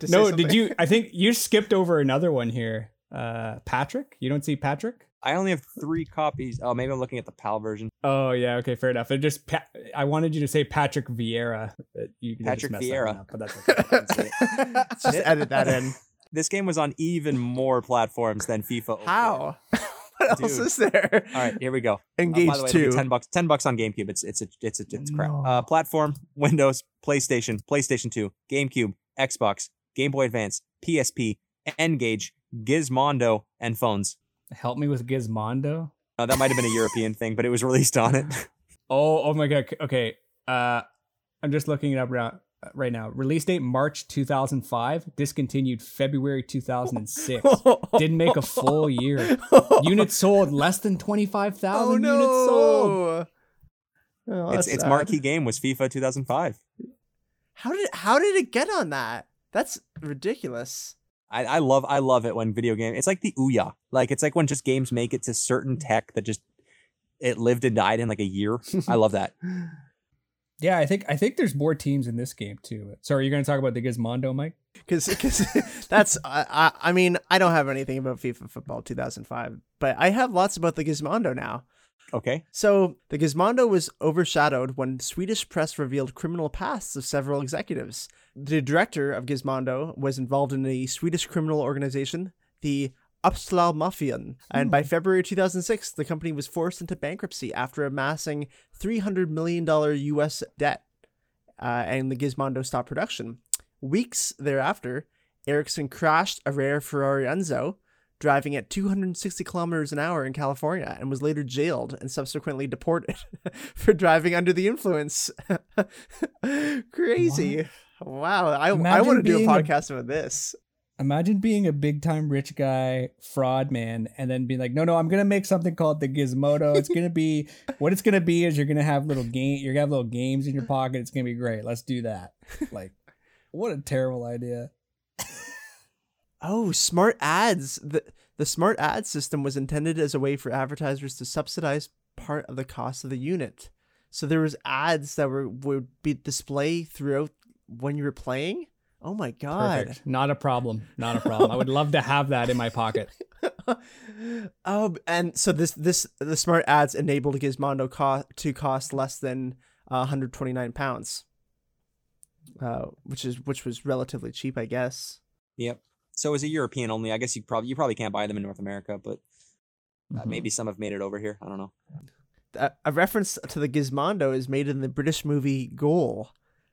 No, did you I think you skipped over another one here. Uh Patrick? You don't see Patrick? I only have three copies. Oh, maybe I'm looking at the PAL version. Oh yeah, okay, fair enough. It just pa- I wanted you to say Patrick Vieira. You you Patrick messed that Vieira. up, but that's okay. I can say it. Let's (laughs) just edit that in. (laughs) This game was on even more platforms than FIFA. How? (laughs) what else is there? All right, here we go. Uh, N-Gage by the way, 2. ten bucks. Ten bucks on GameCube. It's it's a, it's a, it's crap. No. Uh, platform: Windows, PlayStation, PlayStation Two, GameCube, Xbox, Game Boy Advance, PSP, N-Gage, Gizmondo, and phones. Help me with Gizmondo. Uh, that might have been a European thing, but it was released on it. (laughs) Oh, oh my god. Okay, Uh, I'm just looking it up right, right now. Release date March 2005. Discontinued February 2006. (laughs) Didn't make a full year. (laughs) Units sold less than 25,000 oh no! units sold. Oh, its its sad. marquee game was FIFA 2005. How did how did it get on that? That's ridiculous. I, I love I love it when video game. It's like the Ouya. Like it's like when just games make it to certain mm. tech that just it lived and died in like a year. I love that. (laughs) Yeah, I think I think there's more teams in this game too. Sorry, you're going to talk about the Gizmondo, Mike? Because (laughs) that's I, I I mean I don't have anything about FIFA Football 2005, but I have lots about the Gizmondo now. Okay. So the Gizmondo was overshadowed when Swedish press revealed criminal pasts of several executives. The director of Gizmondo was involved in a Swedish criminal organization, the Uppsala-maffian, and by February 2006, the company was forced into bankruptcy after amassing 300 million dollar U.S. debt, uh, and the Gizmondo stopped production. Weeks thereafter, Eriksson crashed a rare Ferrari Enzo, driving at 260 kilometers an hour in California, and was later jailed and subsequently deported (laughs) for driving under the influence. (laughs) Crazy. Wow. I, I want to do a being a- podcast about this. Imagine being a big time rich guy, fraud man, and then being like, no, no, I'm gonna make something called the Gizmodo. It's gonna be (laughs) what it's gonna be is you're gonna have little game, you're gonna have little games in your pocket. It's gonna be great. Let's do that. Like, what a terrible idea. Oh, smart ads. The, the smart ad system was intended as a way for advertisers to subsidize part of the cost of the unit. So there was ads that were would be displayed throughout when you were playing. Oh my god. Perfect. Not a problem. Not a problem. I would love to have that in my pocket. (laughs) oh, and so this this the smart ads enabled Gizmondo co- to cost less than uh, 129 pounds, uh, which is which was relatively cheap, I guess. Yep. So as a European only, I guess you probably you probably can't buy them in North America, but uh, Mhm. maybe some have made it over here. I don't know. A, a reference to the Gizmondo is made in the British movie Goal,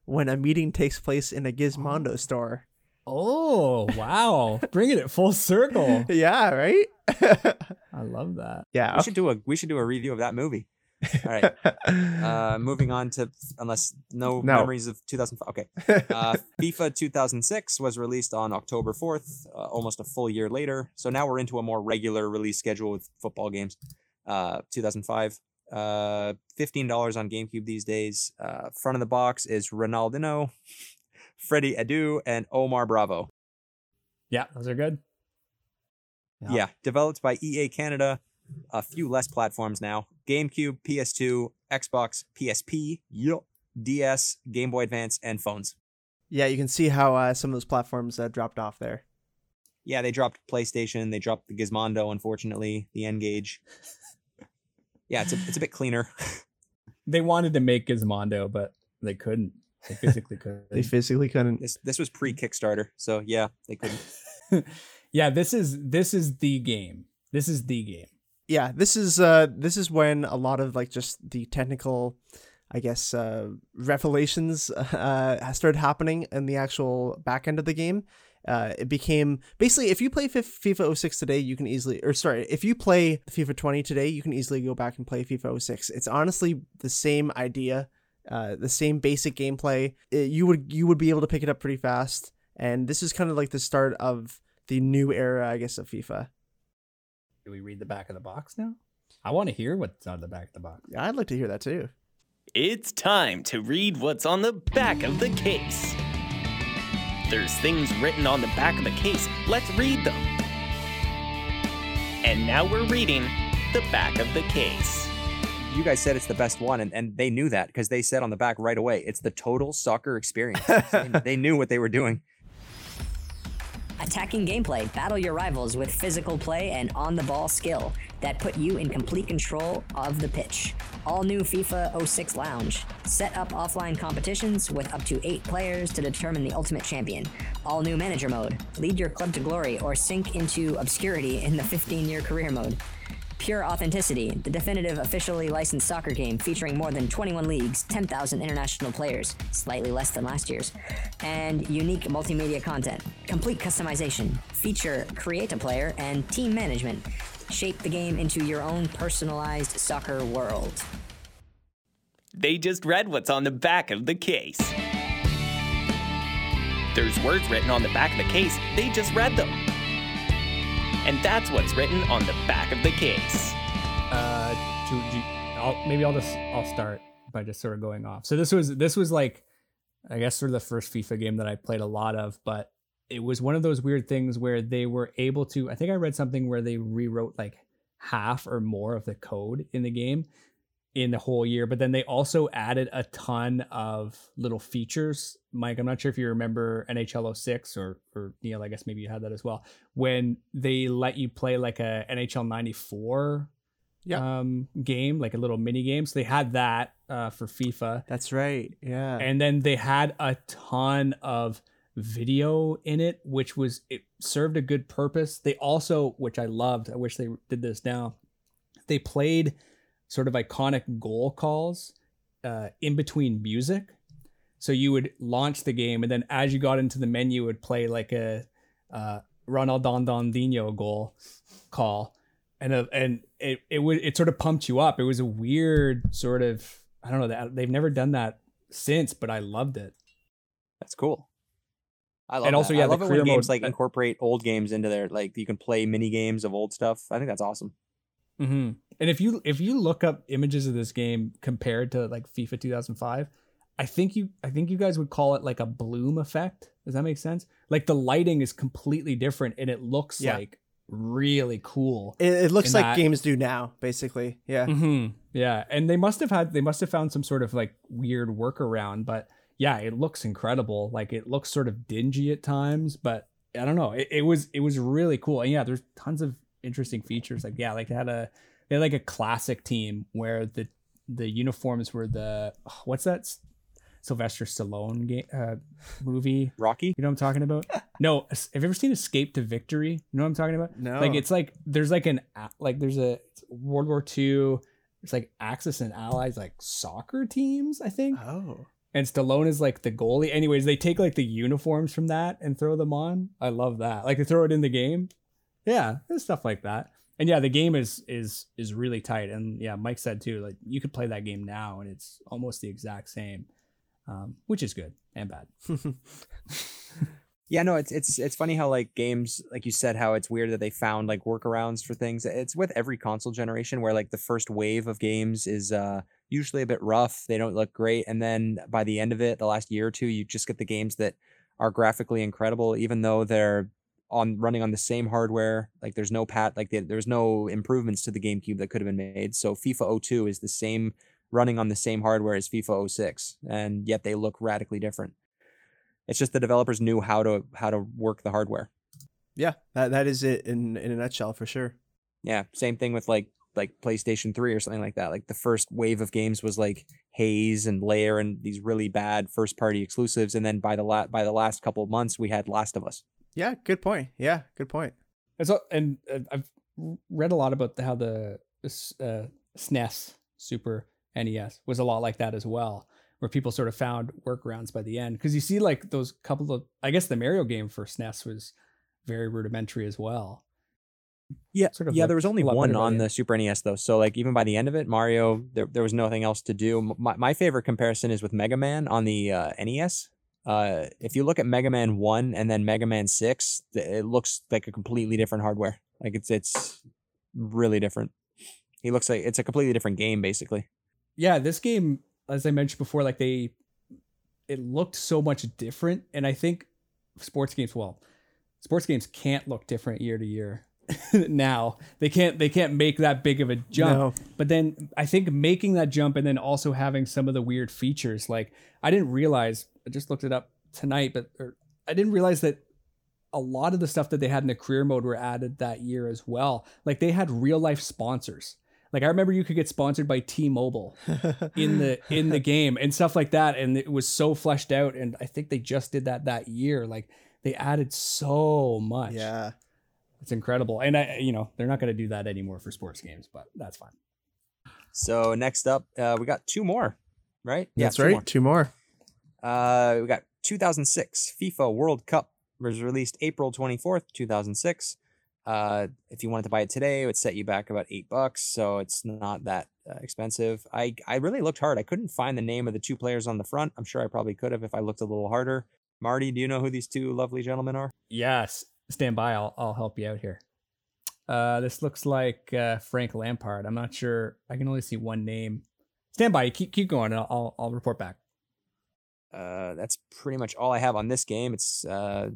when a meeting takes place in a Gizmondo store. Oh wow! Bringing it full circle. (laughs) Yeah, right. (laughs) I love that. yeah. We should do a we should do a review of that movie. All right. (laughs) Uh, moving on to unless no, No. memories of 2005. Okay. Uh, (laughs) FIFA 2006 was released on October 4th, uh, almost a full year later. So now we're into a more regular release schedule with football games. Uh, 2005. Uh, $15 on GameCube these days. Uh, front of the box is Ronaldinho, Freddie Adu, and Omar Bravo. Yeah, those are good. Yeah. Yeah, developed by EA Canada. A few less platforms now: GameCube, PS2, Xbox, PSP, yup, DS, Game Boy Advance, and phones. yeah, you can see how uh, some of those platforms uh, dropped off there. Yeah, they dropped PlayStation. They dropped the Gizmondo. Unfortunately, the N Gauge. (laughs) Yeah, it's a it's a bit cleaner. (laughs) They wanted to make Gizmondo, but they couldn't. They physically (laughs) couldn't. They physically couldn't. This this was pre Kickstarter, so yeah, they couldn't. yeah, this is this is the game. This is the game. Yeah this is uh this is when a lot of like just the technical i guess uh revelations (laughs) uh started happening in the actual back end of the game. Uh it became basically if you play fifa 06 today you can easily or sorry if you play fifa 20 today you can easily go back and play fifa 06 it's honestly the same idea uh the same basic gameplay. It- you would you would be able to pick it up pretty fast. And this is kind of like the start of the new era i guess of fifa Do we read the back of the box now? I want to hear what's on the back of the box. Yeah, i'd like to hear that too It's time to read what's on the back of the case. There's things written on the back of the case. Let's read them. And now we're reading the back of the case. You guys said it's the best one, and, and they knew that because they said on the back right away, it's the total soccer experience. they, (laughs) they knew what they were doing. Attacking gameplay, battle your rivals with physical play and on the ball skill that put you in complete control of the pitch. All new FIFA 06 Lounge. Set up offline competitions with up to eight players to determine the ultimate champion. All new manager mode. Lead your club to glory or sink into obscurity in the 15 year career mode. Pure Authenticity, the definitive officially licensed soccer game featuring more than 21 leagues, 10,000 international players, slightly less than last year's, and unique multimedia content. Complete customization, feature create a player, and team management. Shape the game into your own personalized soccer world. They just read what's on the back of the case. There's words written on the back of the case. They just read them. And that's what's written on the back of the case. Uh, do, do, I'll, maybe I'll just I'll start by just sort of going off. So this was this was like, I guess sort of the first FIFA game that I played a lot of, but it was one of those weird things where they were able to. I think I read something where they rewrote like half or more of the code in the game in the whole year, but then they also added a ton of little features. Mike, I'm not sure if you remember NHL 06 or or Neil, I guess maybe you had that as well. When they let you play like a NHL 94 Yeah. um game, like a little mini game. So they had that uh for FIFA. That's right. Yeah. And then they had a ton of video in it, which was it served a good purpose. They also, which I loved, I wish they did this now. They played sort of iconic goal calls uh, in between music. So you would launch the game, and then as you got into the menu, it would play like a uh, Ronaldinho goal call, and uh, and it it would it sort of pumped you up. It was a weird sort of I don't know that they've never done that since, but I loved it. That's cool. I love it. And also, that. yeah, I the love it when games mode- like incorporate old games into their like you can play mini games of old stuff. I think that's awesome. hmm And if you if you look up images of this game compared to like FIFA 2005, I think you I think you guys would call it like a bloom effect. Does that make sense? Like the lighting is completely different and it looks Yeah. like really cool. it, it looks like that- games do now, basically. Yeah. hmm Yeah, and they must have had they must have found some sort of like weird workaround, but yeah, it looks incredible. Like it looks sort of dingy at times, but I don't know. It, it was it was really cool, and yeah, there's tons of interesting features. Like yeah, like they had a they had like a classic team where the the uniforms were the what's that Sylvester Stallone game uh, movie? Rocky. You know what I'm talking about? (laughs) no, have you ever seen Escape to Victory? You know what I'm talking about? No. Like it's like there's like an like there's a World War II. It's like Axis and Allies like soccer teams, I think. Oh. And Stallone is like the goalie. Anyways, they take like the uniforms from that and throw them on. I love that. Like they throw it in the game. Yeah, there's stuff like that. And yeah, the game is is is really tight. And yeah, Mike said too, like you could play that game now and it's almost the exact same, um, which is good and bad. (laughs) Yeah, no, it's it's it's funny how like games, like you said, how it's weird that they found like workarounds for things. It's with every console generation where like the first wave of games is uh usually a bit rough. They don't look great, and then by the end of it, the last year or two, you just get the games that are graphically incredible, even though they're on running on the same hardware. Like there's no pat, like there- there's no improvements to the GameCube that could have been made. So FIFA 02 is the same running on the same hardware as FIFA 06, and yet they look radically different. It's just the developers knew how to how to work the hardware. Yeah, that that is it in in a nutshell for sure. Yeah, same thing with like like PlayStation 3 or something like that. Like the first wave of games was like Haze and Lair and these really bad first party exclusives and then by the la- by the last couple of months we had Last of Us. Yeah, good point. Yeah, good point. And so, and uh, I've read a lot about how the uh, SNES Super NES was a lot like that as well, where people sort of found workarounds by the end. Because you see, like those couple of, I guess the Mario game for SNES was very rudimentary as well. Yeah, Sort of yeah. looked There was only one on the the. Super NES though, so like even by the end of it, Mario there there was nothing else to do. My my favorite comparison is with Mega Man on the uh, NES. Uh, if you look at Mega Man One and then Mega Man Six, it looks like a completely different hardware. Like it's it's really different. He looks like it's a completely different game, basically. yeah this game as i mentioned before like they it looked so much different and i think sports games well sports games can't look different year to year (laughs) now. They can't they can't make that big of a jump. No. but then i think making that jump and then also having some of the weird features like i didn't realize i just looked it up tonight but or, i didn't realize that a lot of the stuff that they had in the career mode were added that year as well. Like they had real life sponsors. Like i remember you could get sponsored by t-mobile (laughs) in the in the game and stuff like that and it was so fleshed out and i think they just did that that year. Like they added so much. Yeah. It's incredible and i you know they're not going to do that anymore for sports games but that's fine So next up, uh, we got two more, right? That's two right. more. Two more. Uh, we got 2006 FIFA World Cup was released April 24th, 2006. Uh, if you wanted to buy it today, it would set you back about eight bucks. So it's not that uh, expensive. I I really looked hard. I couldn't find the name of the two players on the front. I'm sure I probably could have if I looked a little harder. Marty, do you know who these two lovely gentlemen are? Yes, stand by. I'll I'll help you out here. Uh, this looks like uh, Frank Lampard. I'm not sure. I can only see one name. Stand by. Keep keep going. I'll I'll, I'll report back. Uh, that's pretty much all I have on this game. It's uh,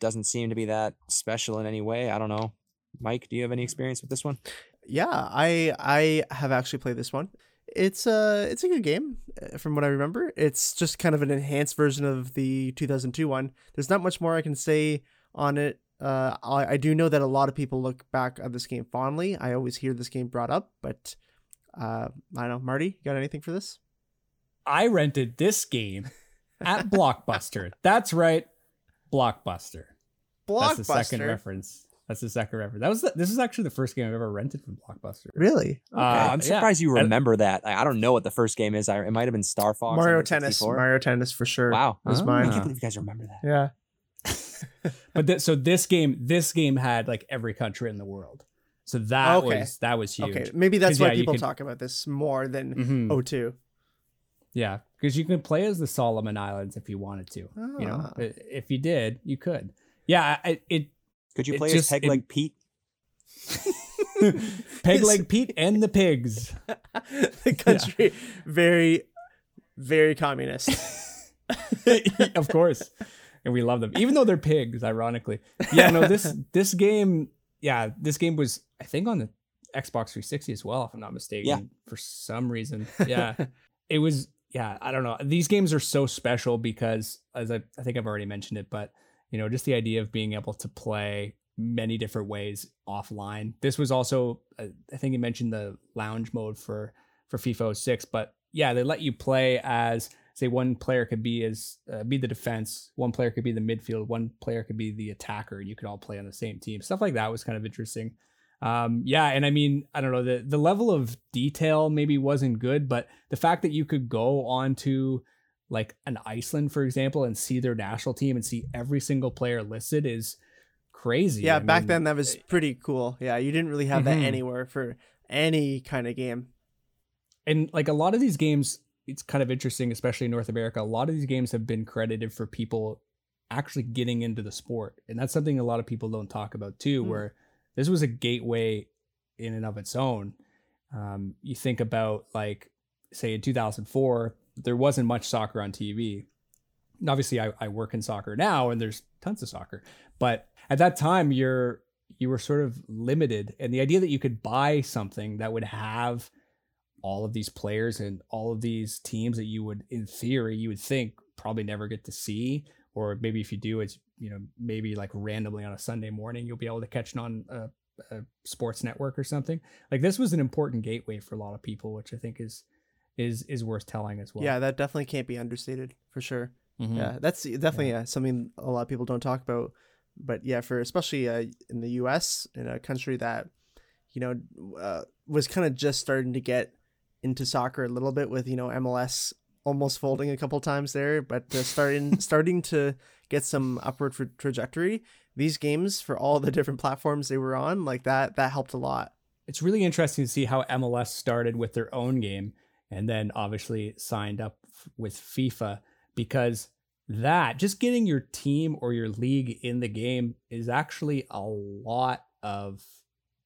doesn't seem to be that special in any way. I don't know. Mike, do you have any experience with this one? Yeah, I I have actually played this one. It's a it's a good game uh, from what I remember. It's just kind of an enhanced version of the 2002 one. There's not much more I can say on it. Uh, I, I do know that a lot of people look back at this game fondly. I always hear this game brought up, but uh, I don't know. Marty, you got anything for this? I rented this game at (laughs) Blockbuster. That's right, Blockbuster. Blockbuster. That's the second reference. That's the second reference. That was the, this is actually the first game I've ever rented from Blockbuster. Really? Uh, I'm yeah. surprised you And- remember that. I, I don't know what the first game is. I, it might have been Star Fox. Mario Tennis. 64. Mario Tennis for sure. Wow. was Ah. I can't believe you guys remember that. Yeah. (laughs) But th- so this game, this game had like every country in the world. So that Okay. was that was huge. Okay, maybe that's why yeah, people could- talk about this more than Mhm. O2. Yeah, because you could play as the Solomon Islands if you wanted to. You know, Ah. If you did, you could. Yeah, I, it Could you It play as just- Peg it- Leg Pete? (laughs) (laughs) Peg Leg Pete and the pigs. the country very very communist. of course, and we love them, even though they're pigs. Ironically, yeah. No, this (laughs) this game, yeah, this game was I think on the Xbox 360 as well, if I'm not mistaken. Yeah. For some reason, yeah, (laughs) it was. Yeah, I don't know. These games are so special because, as I, I think I've already mentioned it, but you know, just the idea of being able to play many different ways offline. This was also, uh, I think you mentioned the lounge mode for for FIFA 06, but yeah, they let you play as say one player could be as uh, be the defense, one player could be the midfield, one player could be the attacker, and you could all play on the same team. Stuff like that was kind of interesting. Um, yeah, and I mean, I don't know the the level of detail maybe wasn't good, but the fact that you could go onto like an Iceland, for example, and see their national team and see every single player listed is crazy. yeah, I back mean, then that was pretty cool. Yeah, you didn't really have that Mhm. anywhere for any kind of game. and like a lot of these games it's kind of interesting especially in north america a lot of these games have been credited for people actually getting into the sport and that's something a lot of people don't talk about too Hmm. where this was a gateway in and of its own um, you think about like say in 2004 there wasn't much soccer on tv And obviously I, I work in soccer now and there's tons of soccer but at that time you're you were sort of limited and the idea that you could buy something that would have all of these players and all of these teams that you would in theory you would think probably never get to see or maybe if you do it's you know maybe like randomly on a sunday morning you'll be able to catch it on a, a sports network or something like this was an important gateway for a lot of people which i think is is is worth telling as well Yeah, that definitely can't be understated for sure. Mhm. Yeah, that's definitely uh, something a lot of people don't talk about. But yeah, for especially uh, in the U.S. in a country that you know uh, was kind of just starting to get into soccer a little bit with you know MLS almost folding a couple times there, but uh, starting (laughs) starting to get some upward tra- trajectory. These games for all the different platforms they were on, like that, that helped a lot. it's really interesting to see how MLS started with their own game and then obviously signed up with FIFA because that just getting your team or your league in the game is actually a lot of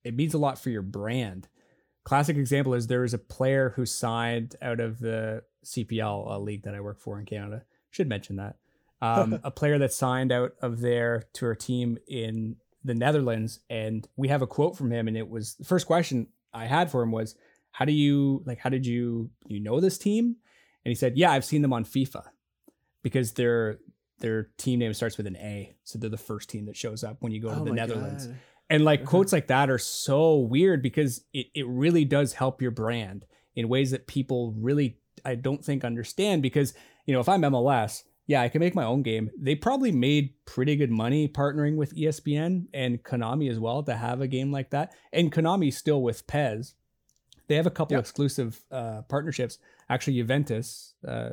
it means a lot for your brand. Classic example is there was a player who signed out of the CPL uh, league that I work for in Canada. Should mention that. Um, (laughs) a player that signed out of there to our team in the Netherlands, and we have a quote from him, and it was the first question I had for him was, "How do you like? How did you you know this team?" And he said, "Yeah, I've seen them on FIFA because their their team name starts with an A, so they're the first team that shows up when you go to Oh the Netherlands." God. And like quotes like that are so weird because it, it really does help your brand in ways that people really I don't think understand because you know if I'm MLS, yeah, I can make my own game. They probably made pretty good money partnering with ESPN and Konami as well to have a game like that. And Konami still with PES. They have a couple Yeah. exclusive uh, partnerships. Actually, Juventus uh,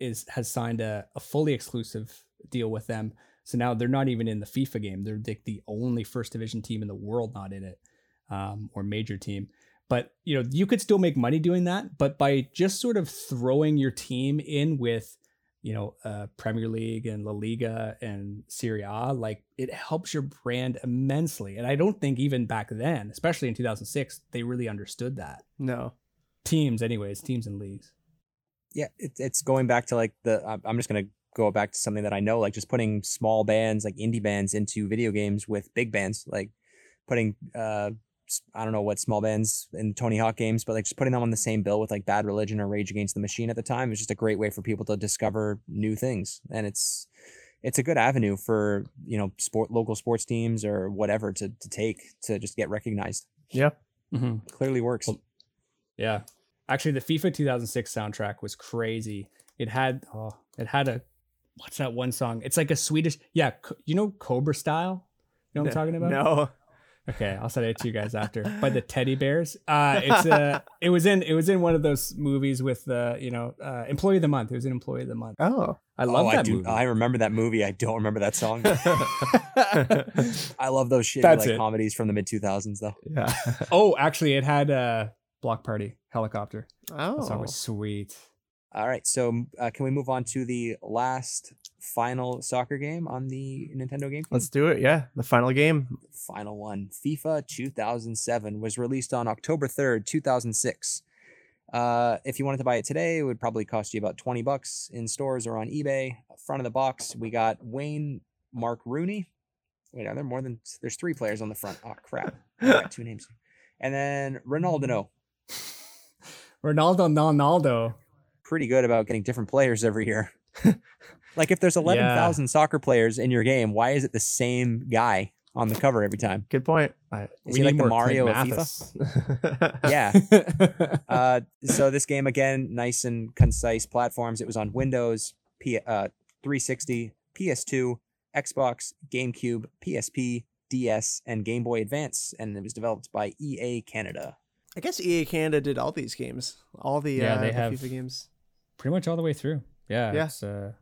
is has signed a, a fully exclusive deal with them. So now they're not even in the FIFA game. They're like the only first division team in the world not in it, um, or major team. But you know, you could still make money doing that, but by just sort of throwing your team in with you know, uh, Premier League and La Liga and Serie A, like it helps your brand immensely. And I don't think even back then, especially in 2006, they really understood that. No. Teams, anyways, teams and leagues. Yeah, it, it's going back to like the. I'm- I'm just gonna go back to something that I know, like just putting small bands, like indie bands, into video games with big bands, like putting. uh I don't know what small bands in Tony Hawk games, but like just putting them on the same bill with like Bad Religion or Rage Against the Machine at the time is just a great way for people to discover new things, and it's it's a good avenue for you know sport local sports teams or whatever to to take to just get recognized. Yeah. Mm-hmm. Clearly works. Well, Yeah. Actually, the FIFA 2006 soundtrack was crazy. It had oh, it had a what's that one song? It's like a Swedish. Yeah, you know Cobra Style. You know what I'm talking about? No. Okay, I'll send it to you guys after. By the Teddy Bears. Uh, it's uh, (laughs) it was in it was in one of those movies with uh, you know, uh, Employee of the Month. It was an Employee of the Month. Oh. I love oh, that I do. movie. I remember that movie. I don't remember that song. (laughs) (laughs) I love those shit That's like it. comedies from the mid 2000s though. Yeah. oh, actually, it had uh, Bloc Party Helicopter. Oh. That song was sweet. All right, so uh, can we move on to the last final soccer game on the Nintendo GameCube? Let's do it. Yeah. The final game. final one. FIFA 2007 was released on October 3rd, 2006. Uh, if you wanted to buy it today, it would probably cost you about 20 bucks in stores or on eBay. Front of the box, we got Wayne Mark Rooney. Wait, are there more than there's three players on the front? Oh crap. I got two names. And then Ronaldo. (laughs) Ronaldo, Ronaldo. Pretty good about getting different players every year. (laughs) (laughs) like if there's 11,000 soccer players in your game, why is it the same guy on the cover every time? Good point. I, Is he like the Mario of FIFA? (laughs) Yeah. Uh, so this game again, nice and concise platforms. It was on Windows, P- uh, 360, PS2, Xbox, GameCube, PSP, DS, and Game Boy Advance, and it was developed by EA Canada. I guess EA Canada did all these games. All the, Yeah, uh, they the have- FIFA games. Pretty much all the way through. Yeah. Yeah. Uh,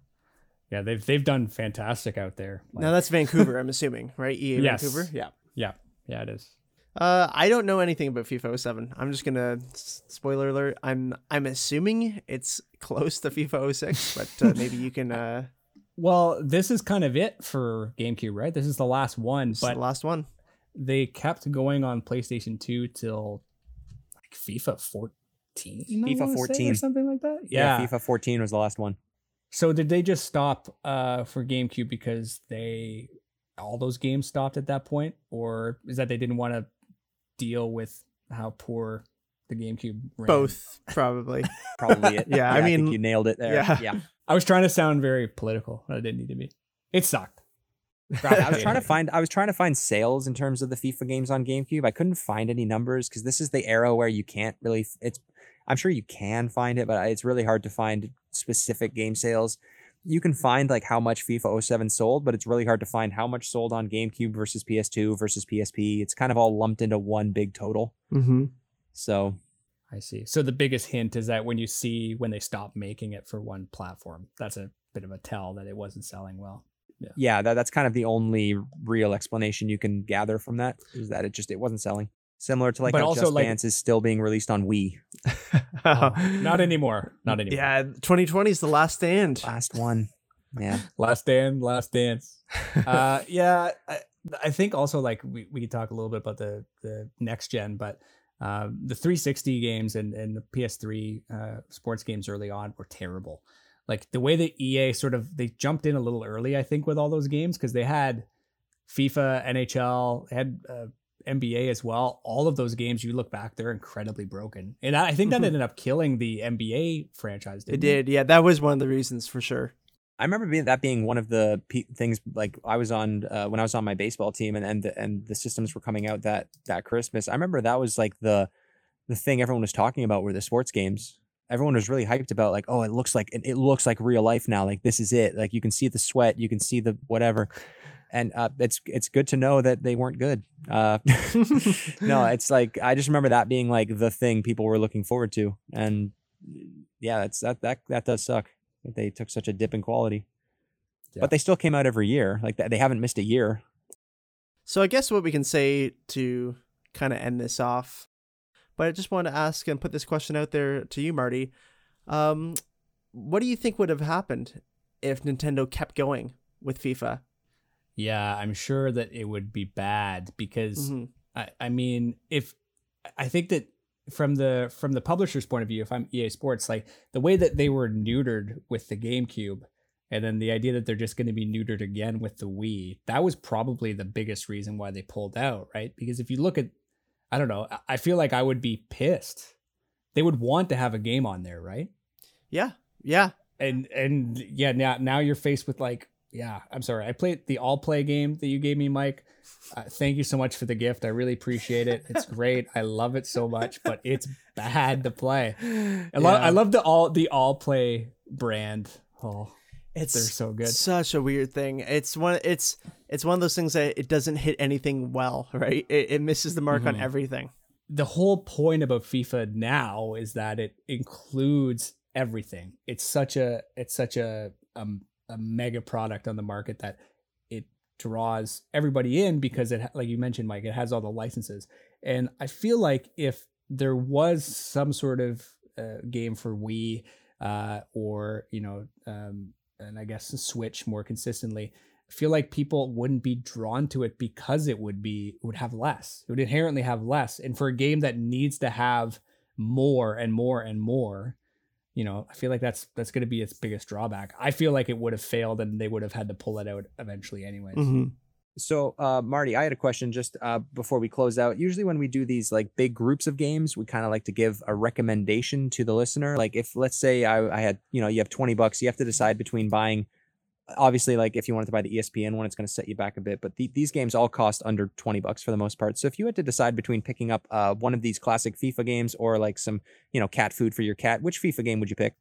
yeah, they've they've done fantastic out there. Like, now that's Vancouver, I'm assuming, right? EA Yes. Vancouver? Yeah. yeah, yeah, it is. Uh, I don't know anything about FIFA 07. I'm just gonna spoiler alert. I'm I'm assuming it's close to FIFA 06, but uh, (laughs) maybe you can. Uh, Well, this is kind of it for GameCube, right? This is the last one, but the last one. they kept going on PlayStation 2 till like FIFA 14. I FIFA 14. or something like that. Yeah. Yeah. FIFA 14 was the last one. So did they just stop uh for GameCube because they all those games stopped at that point, or is that they didn't want to deal with how poor the GameCube ran? Both probably. (laughs) Probably it. Yeah, I think mean, you nailed it there. yeah. yeah. I was trying to sound very political, but I didn't need to be. It sucked. (laughs) I was trying to find I was trying to find sales in terms of the FIFA games on GameCube. I couldn't find any numbers because this is the era where you can't really it's I'm sure you can find it, but it's really hard to find specific game sales. You can find like how much FIFA 07 sold, but it's really hard to find how much sold on GameCube versus PS2 versus PSP. It's kind of all lumped into one big total. mm-hmm. So I see. So the biggest hint is that when you see when they stop making it for one platform, that's a bit of a tell that it wasn't selling well. Yeah, that, that's kind of the only real explanation you can gather from that is that it just it wasn't selling. Similar to like But how also, Just like- Dance is still being released on Wii. Oh, (laughs) not anymore. Not anymore. Yeah, 2020 is the last stand. Last one. Yeah. (laughs) Last Dance, Last Dance. uh, (laughs) yeah, I, I think also like we, we could talk a little bit about the the next gen, but um, the 360 games and, and the PS3 uh, sports games early on were terrible. Like the way that EA sort of they jumped in a little early, I think, with all those games because they had FIFA, NHL, had uh, NBA as well. All of those games, you look back, they're incredibly broken, and I I think that Mhm. ended up killing the NBA franchise. It Didn't it? did. Yeah, that was one of the reasons for sure. I remember being, that being one of the pe- things like I was on uh, when I was on my baseball team and and the, and the systems were coming out that that Christmas. I remember that was like the the thing everyone was talking about were the sports games. Everyone was really hyped about like, oh, it looks like it, it looks like real life now. Like this is it. Like you can see the sweat, you can see the whatever, and uh, it's it's good to know that they weren't good. Uh, (laughs) no, (laughs) it's like I just remember that being like the thing people were looking forward to, and yeah, that's that that that does suck that they took such a dip in quality. Yeah. But they still came out every year. Like they haven't missed a year. So I guess what we can say to kind of end this off, But I just wanted to ask and put this question out there to you, Marty. Um, what do you think would have happened if Nintendo kept going with FIFA? Yeah, I'm sure that it would be bad because Mhm. I, I mean, if I think that from the from the publisher's point of view, if I'm EA Sports, like the way that they were neutered with the GameCube, and then the idea that they're just going to be neutered again with the Wii, that was probably the biggest reason why they pulled out, right? Because if you look at, I don't know, I- feel like I would be pissed. They would want to have a game on there, right? Yeah, yeah. and and yeah now now you're faced with like yeah i'm sorry i played the all play game that you gave me mike uh, thank you so much for the gift i really appreciate it it's (laughs) great i love it so much but it's bad to play (laughs) i love Yeah. i love the all the all play brand oh It's they're so good Such a weird thing. It's one. It's it's one of those things that it doesn't hit anything well, right? It, it misses the mark on Mhm. everything. the whole point about FIFA now is that it includes everything. It's such a it's such a um, a mega product on the market that it draws everybody in because it like you mentioned Mike it has all the licenses. And I feel like if there was some sort of uh, game for Wii uh, or you know um, and I guess Switch more consistently I feel like people wouldn't be drawn to it because it would be would have less. It would inherently have less. And for a game that needs to have more and more and more, you know, I feel like that's that's going to be its biggest drawback. I feel like it would have failed and they would have had to pull it out eventually anyways. Mm-hmm. So, uh, Marty, I had a question just uh, before we close out. Usually, when we do these like big groups of games, we kind of like to give a recommendation to the listener. Like, if let's say I, I had, you know, you have 20 bucks, you have to decide between buying, obviously, like if you wanted to buy the ESPN one, it's going to set you back a bit, but the, these games all cost under 20 bucks for the most part. So, if you had to decide between picking up uh, one of these classic FIFA games or like some, you know, cat food for your cat, which FIFA game would you pick?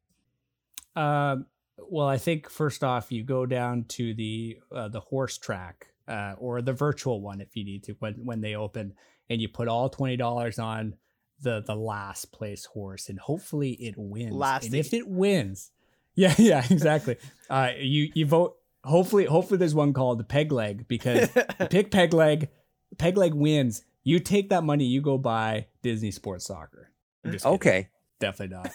Um, well, I think first off, you go down to the uh, the horse track uh, or the virtual one if you need to when when they open, and you put all twenty dollars on the the last place horse, and hopefully it wins. Lasty. And if it wins, (laughs) yeah, yeah, exactly. uh, you you vote. Hopefully, hopefully there's one called the peg leg because (laughs) pick peg leg, peg leg wins. You take that money, you go buy Disney Sports Soccer. I'm just kidding. Okay. Definitely not.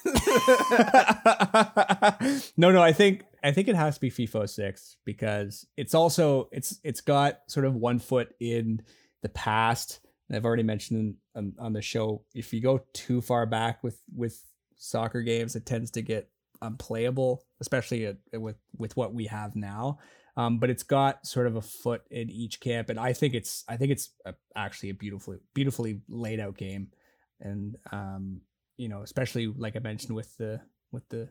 (laughs) no, no, I think I think it has to be FIFA 6 because it's also it's it's got sort of one foot in the past. I've already mentioned on, on the show if you go too far back with with soccer games, it tends to get unplayable, especially with with what we have now. Um, but it's got sort of a foot in each camp, and I think it's I think it's a, actually a beautifully beautifully laid out game, and um, you know, especially like I mentioned with the with the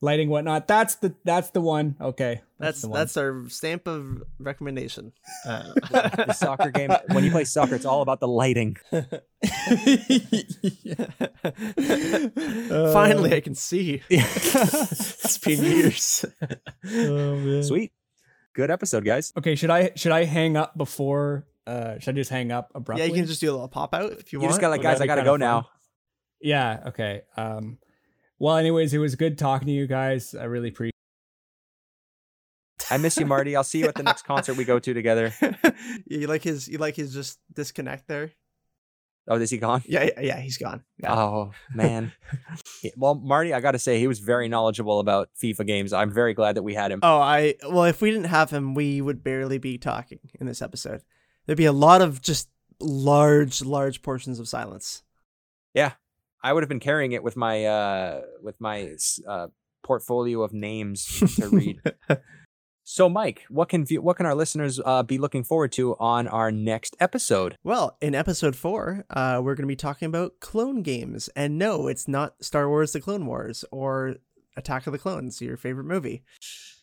lighting whatnot. That's the that's the one. Okay, That's the one. that's our stamp of recommendation. Uh, The soccer game, (laughs) when you play soccer, it's all about the lighting. (laughs) Finally, I can see. (laughs) it's been years. Sweet. Good episode, guys. okay. Should I should I hang up before? Uh, should I just hang up abruptly? Yeah, you can just do a little pop out if you, You want. You just got like, guys, I gotta go fun? now. Yeah. Okay. Um. Well, anyways, it was good talking to you guys. I really appreciate. I miss you, Marty. I'll see you at the next concert we go to together. (laughs) you like his you like his just disconnect there. Oh, is he gone? Yeah, yeah, yeah he's gone. Yeah. Oh man. (laughs) Well, Marty, I got to say he was very knowledgeable about FIFA games. I'm very glad that we had him. Oh, I well, if we didn't have him, we would barely be talking in this episode. There'd be a lot of just large, large portions of silence. I would have been carrying it with my uh with my uh portfolio of names to read. (laughs) so, Mike, what can view, what can our listeners uh, be looking forward to on our next episode? Well, in episode four, uh, we're going to be talking about clone games, and no, it's not Star Wars: The Clone Wars or Attack of the Clones, your favorite movie.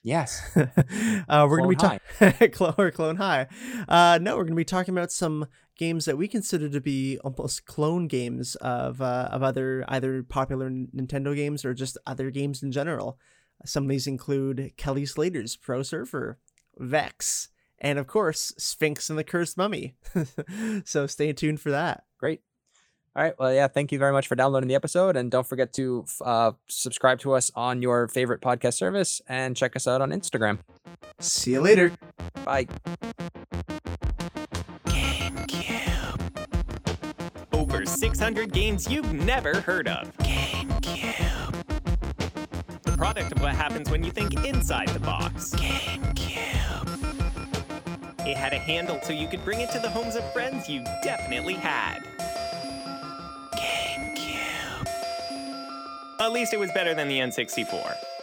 Yes. (laughs) uh, we're going to be talking clone (laughs) or Clone High. Uh, no, we're going to be talking about some games that we consider to be almost clone games of uh, of other either popular Nintendo games or just other games in general. Some of these include Kelly Slater's Pro Surfer, Vexx, and of course Sphinx and the Cursed Mummy. (laughs) so stay tuned for that. Great. All right. Well, yeah. Thank you very much for downloading the episode, and don't forget to uh, subscribe to us on your favorite podcast service and check us out on Instagram. See you later. Bye. GameCube. Over over 600 games you've never heard of. GameCube. The product of what happens when you think inside the box. GameCube. It had a handle so you could bring it to the homes of friends you definitely had. At least it was better than the N64.